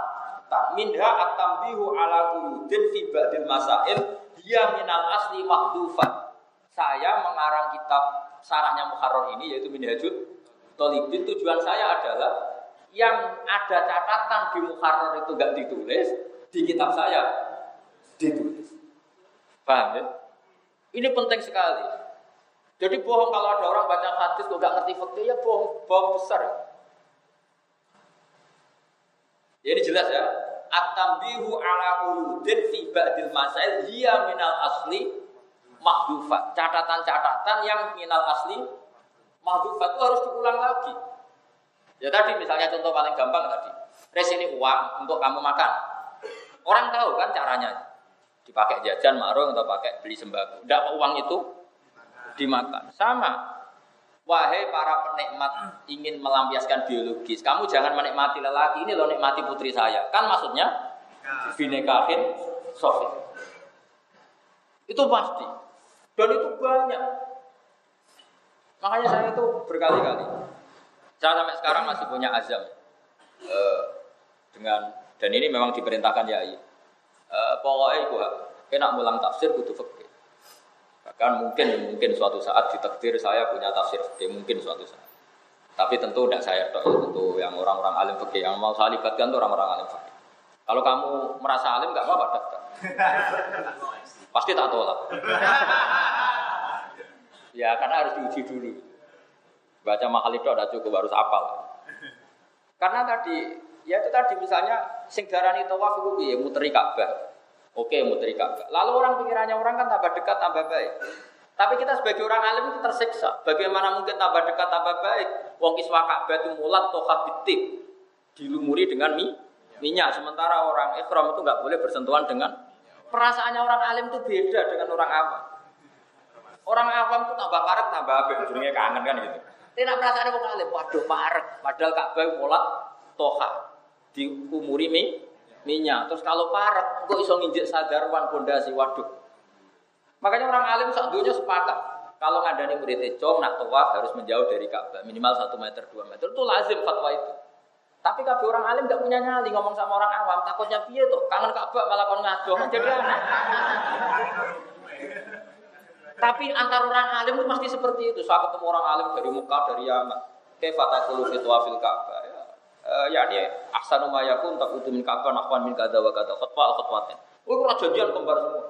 Minha at-tambihu ala quyudin fi ba'dil masail dia minal asli mahdufan. Saya mengarang kitab sarahnya mukarrar ini yaitu Minhajul Tolibin tujuan saya adalah yang ada catatan di mukarrar itu gak ditulis di kitab saya ditulis. Paham ya? Ini penting sekali. Jadi bohong kalau ada orang baca hadis kok gak ngerti fakta ya bohong, bohong besar. Jadi jelas ya. At-tambihu ala uludin fi ba'dil masail hiya minal asli mahdufat. Catatan-catatan yang minal asli mahdufat itu harus diulang lagi. Ya tadi misalnya contoh paling gampang tadi. Res ini uang untuk kamu makan. Orang tahu kan caranya. Dipakai jajan, marung atau pakai beli sembako. Tidak uang itu dimakan. Sama. Wahai para penikmat ingin melampiaskan biologis, kamu jangan menikmati lelaki ini loh nikmati putri saya. Kan maksudnya binekahin sofi. Itu pasti. Dan itu banyak. Makanya saya itu berkali-kali. Saya sampai sekarang masih punya azam uh, dengan dan ini memang diperintahkan ya. Uh, pokoknya itu kena mulang tafsir butuh fikih. Bahkan mungkin mungkin suatu saat ditakdir saya punya tafsir fikih mungkin suatu saat. Tapi tentu tidak saya dok, tentu yang orang-orang alim fikih yang mau saya libatkan itu orang-orang alim fikih. Kalau kamu merasa alim nggak apa-apa. Pasti tak tolak. Ya karena harus diuji dulu. Baca mahal itu ada cukup harus apal. Karena tadi ya itu tadi misalnya sing darani tawaf itu muteri Ka'bah. Oke, muteri Ka'bah. Lalu orang pikirannya orang kan tambah dekat, tambah baik. Tapi kita sebagai orang alim itu tersiksa. Bagaimana mungkin tambah dekat, tambah baik? Wong kiswah Ka'bah itu mulat toha bitik. Dilumuri dengan mie, minyak. Sementara orang ikhram itu nggak boleh bersentuhan dengan perasaannya orang alim itu beda dengan orang awam. Orang awam itu tambah parek, tambah apa? Dunia kangen kan gitu. Tidak perasaan orang alim, waduh parek. Padahal Ka'bah mulat toha. Diumuri mie, minyak. Terus kalau parek, kok iso nginjek sadarwan pondasi, waduh. Makanya orang alim saat dunia sepakat. Kalau ngandani murid econg, nak tawaf harus menjauh dari Ka'bah minimal satu meter dua meter itu lazim fatwa itu. Tapi kabeh orang alim nggak punya nyali ngomong sama orang awam, takutnya piye tuh kangen Ka'bah malah kon ngaco kan jadi aneh. Tapi antar orang alim itu pasti seperti itu. Saya ketemu orang alim dari Mekah, dari Yaman. Kaifatakulu fitwa fil Ka'bah. Ya, uh, yakni ahsanu ma yakun taqutu min Ka'bah nahwan min kadza wa kadza khutbah al khutbatin. Oh, itu janjian kembar semua.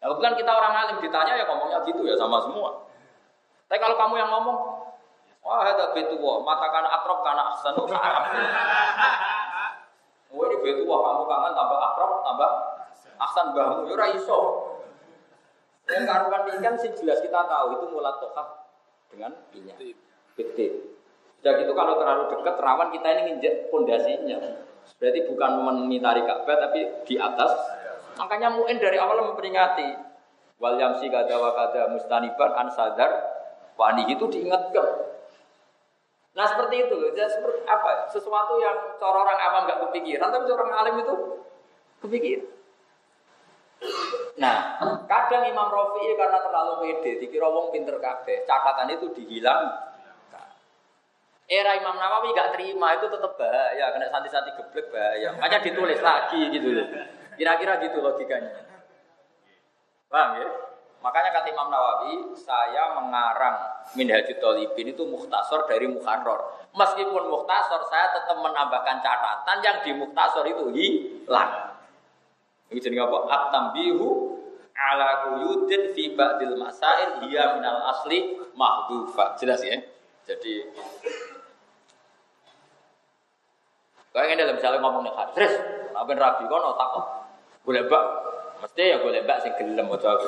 Ya kebetulan kita orang alim ditanya ya ngomongnya gitu ya sama semua. Tapi kalau kamu yang ngomong, wah ada betu wah, mata kana akrab kana ahsanu Arab. Oh ini betu wah kamu kangen tambah akrab tambah ahsan bahmu ya iso. Yang karuan ikan sih jelas kita tahu itu mulat toka dengan minyak. Betul. Sudah gitu kalau terlalu dekat rawan kita ini nginjek pondasinya. Berarti bukan menitari Ka'bah tapi di atas. Makanya Mu'in dari awal memperingati wal yamsi kada wa kada mustaniban an sadar wani itu diingatkan. Nah seperti itu, jadi seperti apa? Sesuatu yang cara orang awam nggak kepikiran, tapi orang alim itu kepikiran. Nah, kadang Imam Rafi'i karena terlalu pede, dikira wong pinter kabeh, catatan itu dihilang Era Imam Nawawi gak terima itu tetap bahaya, kena santi-santi geblek bahaya. Makanya ditulis lagi gitu. Kira-kira gitu logikanya. Paham ya? Makanya kata Imam Nawawi, saya mengarang Minhajul Talibin itu muhtasor dari mukharrar. Meskipun muhtasor, saya tetap menambahkan catatan yang di muhtasor itu hilang. Ini jenenge apa? At-tambihu ala quyudin fi ba'dil masail hiya minal asli mahdhufa. Jelas ya? Jadi Kayak ini dalam misalnya ngomong nih hadis, terus, apa rabi kono takut, boleh bak, mesti ya boleh bak sing gelem aja.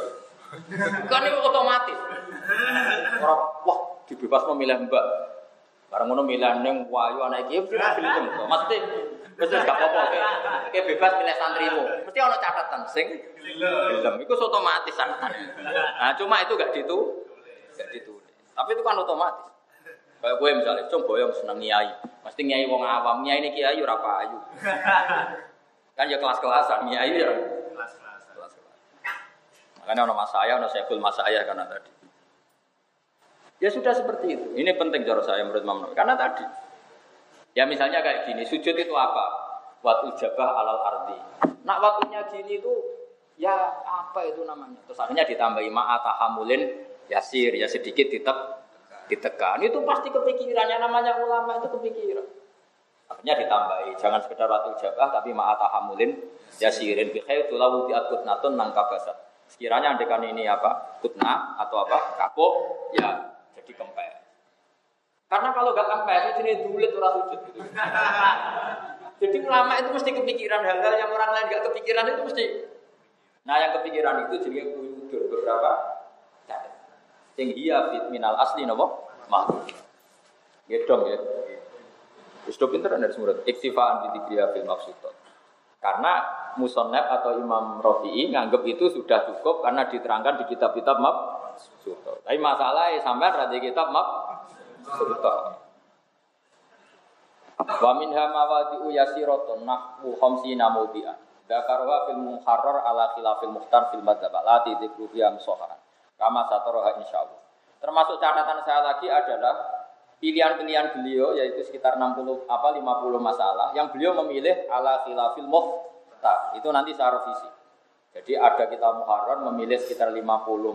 Kan itu otomatis. Orang wah dibebas memilih mbak. Barang ngono milih neng wayu anak iki mesti gelem to. Mesti mesti gak apa-apa kayak bebas milih santrimu. Mesti ono catatan sing gelem. Iku otomatis. Nah, cuma itu gak ditu gak ditulis. Tapi itu kan otomatis. Kayak gue misalnya, coba yang seneng nyai, pasti nyai wong awam, nyai ini kiai ora ayu. kan ya kelas-kelasan, nyai ya kelas-kelas. Makanya ono mas saya, ono sekul mas saya karena tadi. Ya sudah seperti itu. Ini penting cara saya menurut Imam Karena tadi, ya misalnya kayak gini, sujud itu apa? Waktu jabah alal ardi. Nak waktunya gini itu, ya apa itu namanya? Terus akhirnya ditambahi ma'atahamulin yasir, ya sedikit tetap ditekan itu pasti kepikiran yang namanya ulama itu kepikiran akhirnya ditambahi jangan sekedar waktu jabah tapi ma'atahamulin yasirin bikhair tulawu diatkutnatun nangka basat sekiranya andekan ini apa kutna atau apa kapok ya jadi kempes karena kalau gak kempes itu ini dulit orang sujud gitu. jadi ulama itu mesti kepikiran hal-hal yang orang lain gak kepikiran itu mesti nah yang kepikiran itu jadi kudur beberapa Sing hiya fit minal asli napa? Mahfuz. Gedong ya. Wis do pinter dari semurut. Iktifaan bi dzikriya fil maqsudat. Karena musonep atau Imam Rafi'i nganggap itu sudah cukup karena diterangkan di kitab-kitab mab suto. Tapi masalahnya sampai ada kitab mab suto. Wa minha mawadi'u yasiratun nahwu khamsina mawdi'an. Dakaruha fil muharrar ala khilafil muhtar fil madzhab. La tidikru fiha musoharan. Kama satoroha insya Allah. Termasuk catatan saya lagi adalah pilihan-pilihan beliau yaitu sekitar 60 apa 50 masalah yang beliau memilih ala khilafil muhtar. Itu nanti saya revisi. Jadi ada kita Muharrar memilih sekitar 50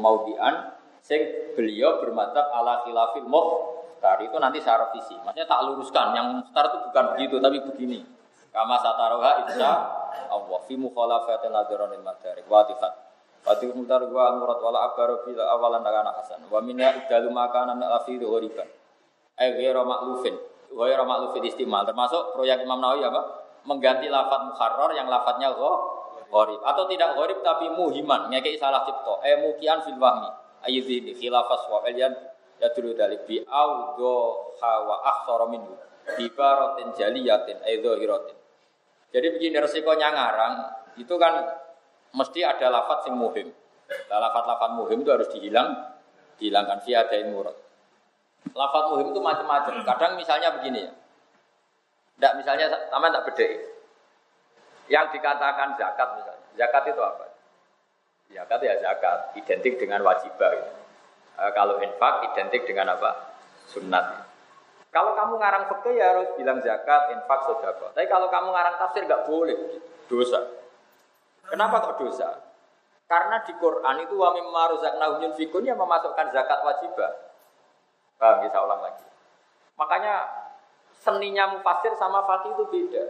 maudian sing beliau bermadzhab ala khilafil muhtar. Itu nanti saya revisi. Maksudnya tak luruskan. Yang muhtar itu bukan begitu tapi begini. Kama sataroha insya Allah fi mukhalafatil nadharanil madarik wa Fati mutar gua murad wala akbar fil awalan kana hasan. Wa minna idalu makanan afi ghoriban. Ai ghairu ma'lufin. Ghairu ma'lufin istimal. Termasuk proyek Imam Nawawi apa? Mengganti lafat mukharrar yang lafadznya gharib atau tidak gharib tapi muhiman ngekei salah cipta. Eh mukian fil wahmi. Ayyidhi khilafas wa ya dulu dari bi audo hawa akhsara bi baratin jaliyatin aidho hiratin. Jadi begini resikonya ngarang itu kan mesti ada lafat sing muhim. Nah, lafat-lafat muhim itu harus dihilang, dihilangkan via ada murad. Lafat muhim itu macam-macam. Kadang misalnya begini ya. Tidak misalnya sama tak beda. Yang dikatakan zakat misalnya. Zakat itu apa? Zakat ya zakat, identik dengan wajibah. Ya. E, kalau infak identik dengan apa? Sunnat. Kalau kamu ngarang fikih ya harus bilang zakat, infak, sodako. Tapi kalau kamu ngarang tafsir nggak boleh, dosa. Kenapa kok dosa? Karena di Quran itu wa mimma razaqnahum yunfikun yang memasukkan zakat wajibah. Paham bisa ulang lagi. Makanya seninya mufasir sama fakih itu beda.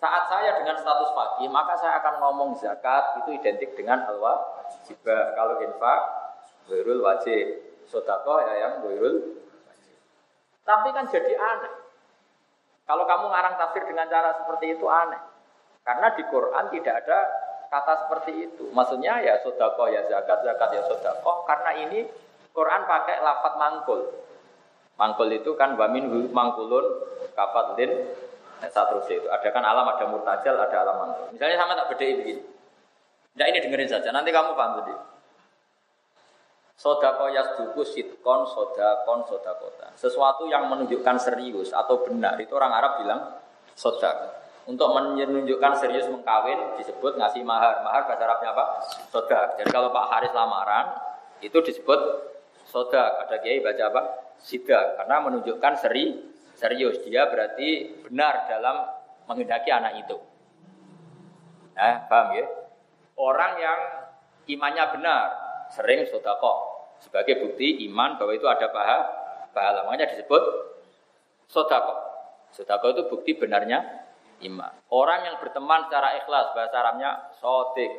Saat saya dengan status fakih, maka saya akan ngomong zakat itu identik dengan al wajibah. Kalau infak, wirul wajib. Sodako ya yang wirul wajib. Tapi kan jadi aneh. Kalau kamu ngarang tafsir dengan cara seperti itu aneh. Karena di Quran tidak ada kata seperti itu. Maksudnya ya sodako ya zakat, zakat ya sodako. Karena ini Quran pakai lafat mangkul. Mangkul itu kan wamin mangkulun kafat lin seterusnya itu. Ada kan alam, ada murtajal, ada alam mangkul. Misalnya sama tak beda begini. Nah ini dengerin saja, nanti kamu paham tadi. Sodako yasduku sitkon sodakon sodakota. Sesuatu yang menunjukkan serius atau benar itu orang Arab bilang sodako. Untuk menunjukkan serius mengkawin disebut ngasih mahar. Mahar bahasa Arabnya apa? Sodak. Jadi kalau Pak Haris lamaran itu disebut sodak. Ada kiai baca apa? Sida. Karena menunjukkan seri serius. Dia berarti benar dalam menghendaki anak itu. Nah, paham ya? Orang yang imannya benar sering sodako sebagai bukti iman bahwa itu ada pahala. Pahala makanya disebut sodako. Sodako itu bukti benarnya imam. Orang yang berteman secara ikhlas bahasa Arabnya sodik.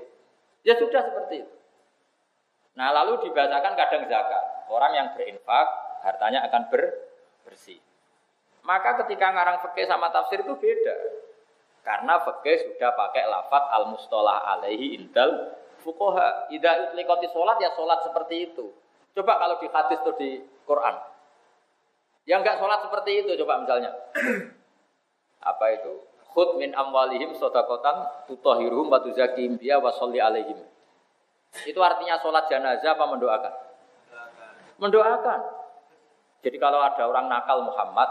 Ya sudah seperti itu. Nah lalu dibacakan kadang zakat. Orang yang berinfak hartanya akan ber bersih. Maka ketika ngarang fikih sama tafsir itu beda. Karena fikih sudah pakai lafat al mustolah alaihi indal fukoha. Ida utlikoti sholat ya sholat seperti itu. Coba kalau di hadis itu di Quran. Yang enggak sholat seperti itu coba misalnya. Apa itu? Khud min amwalihim sodakotan tutohiruhum wa tuzakim biya wa sholli alaihim. Itu artinya sholat jenazah apa mendoakan? Mendoakan. Jadi kalau ada orang nakal Muhammad,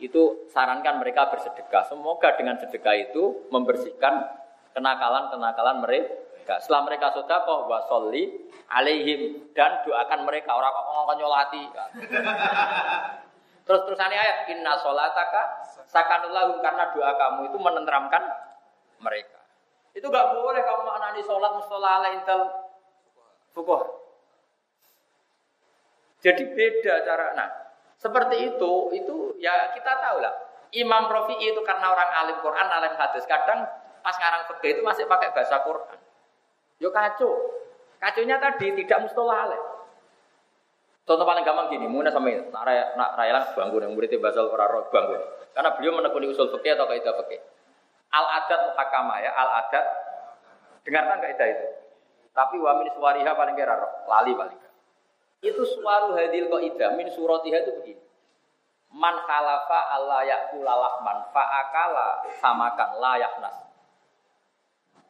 itu sarankan mereka bersedekah. Semoga dengan sedekah itu membersihkan kenakalan-kenakalan mereka. Setelah mereka sodakoh wa sholli alaihim dan doakan mereka orang kok ngomong nyolati. Terus terusannya ayat inna sholataka sakanulahum karena doa kamu itu menenteramkan mereka. Itu gak boleh kamu maknani sholat mustola ala intel fukuh. Jadi beda cara. Nah, seperti itu, itu ya kita tahu lah. Imam Rafi'i itu karena orang alim Quran, alim hadis. Kadang pas ngarang fikih itu masih pakai bahasa Quran. Yo kacau. Kacaunya tadi tidak mustola alim. Contoh paling gampang gini, mungkin sama ini, nak raya, nak raya bangku yang muridnya orang roh bangku. Karena beliau menekuni usul fikih atau kaidah fikih. Al adat muhakama ya, al adat. Dengarkan kaidah itu. Tapi wamin suariha paling kira lali paling. Itu suaru hadil kaidah min suratiha itu begini. Man khalafa Allah yakulalah man fa'akala samakan layak nas.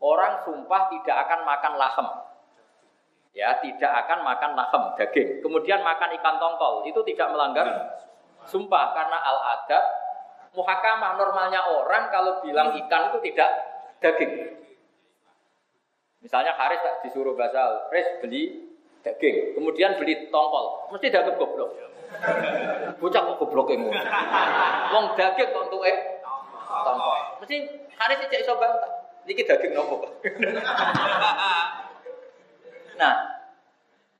Orang sumpah tidak akan makan lahem, ya tidak akan makan lahem daging. Kemudian makan ikan tongkol itu tidak melanggar sumpah karena al adat muhakamah normalnya orang kalau bilang ikan itu tidak daging. Misalnya Haris disuruh basal, Haris beli daging, kemudian beli tongkol, mesti daging goblok. Bocah kok goblok yang Wong daging kok untuk eh tongkol. Mesti Haris cek iso bantah. Niki daging nopo, Nah,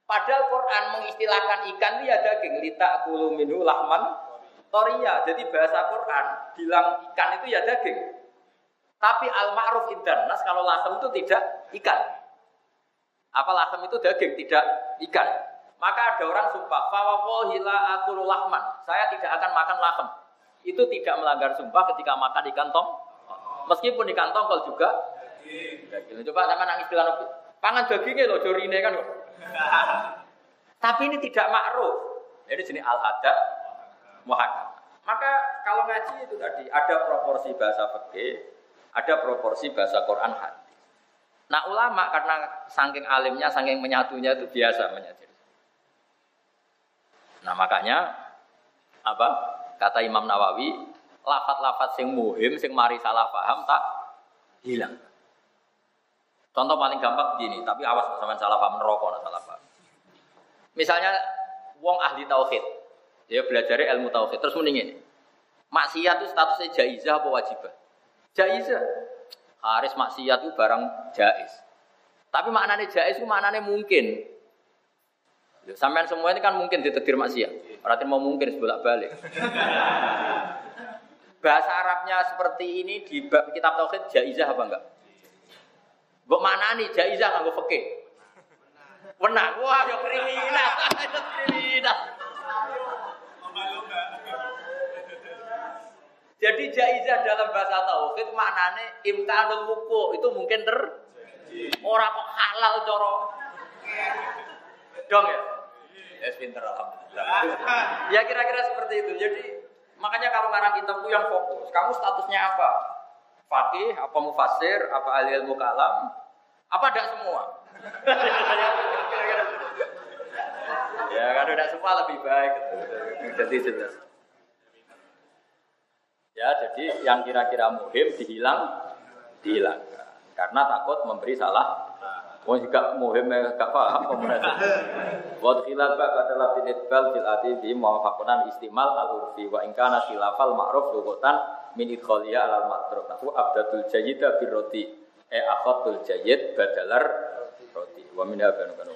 padahal Quran mengistilahkan ikan itu ya daging lita minhu lahman toria. Jadi bahasa Quran bilang ikan itu ya daging. Tapi al ma'ruf indan kalau lasem itu tidak ikan. Apa lasem itu daging tidak ikan. Maka ada orang sumpah, fawawohila akulu lahman. Saya tidak akan makan lasem. Itu tidak melanggar sumpah ketika makan ikan tong. Meskipun ikan tongkol juga. Coba sama nangis bilang Pangan dagingnya loh, jorine kan. Tapi ini tidak makruh. Jadi sini al adat muhakam. Maka kalau ngaji itu tadi ada proporsi bahasa fikih, ada proporsi bahasa Quran hadis. Nah ulama karena saking alimnya, saking menyatunya itu biasa menyajikan. Nah makanya apa kata Imam Nawawi, lafat-lafat sing muhim, sing mari salah paham tak hilang. Contoh paling gampang begini, tapi awas sama salah paham neraka salah paham. Misalnya wong ahli tauhid, dia belajar ilmu tauhid terus mendingin. Maksiat itu statusnya jaizah apa wajibah? Jaizah. Haris maksiat itu barang jaiz. Tapi maknanya jaiz itu maknanya mungkin. Sampai semua ini kan mungkin ditetir maksiat. Berarti mau mungkin sebolak balik. Bahasa Arabnya seperti ini di kitab tauhid jaizah apa enggak? Mbok mana nih jaizah nganggo fikih? Wenang. Wah, yo kriminal. kriminal. Jadi jaizah dalam bahasa tauhid maknane imkanul wuku itu mungkin ter orang kok halal coro. Dong ya? Ya yes, pinter alhamdulillah. ya kira-kira seperti itu. Jadi makanya kalau ngarang kitabku yang fokus, kamu statusnya apa? Fakih, apa mufasir, apa ahli ilmu kalam, apa tidak semua? ya kan tidak semua lebih baik. Jadi jelas. Ya, jadi yang kira-kira muhim dihilang, dihilangkan. Karena takut memberi salah. Mau juga muhim gak paham pemerintah. Wa khilaf adalah tinitbal fil ati bi muwafaqunan istimal al urfi wa in kana khilafal ma'ruf lughatan min idkhaliya al matruf. Nahu abdatul jayyida birroti e akhatul jayyid badalar roti wa min kanu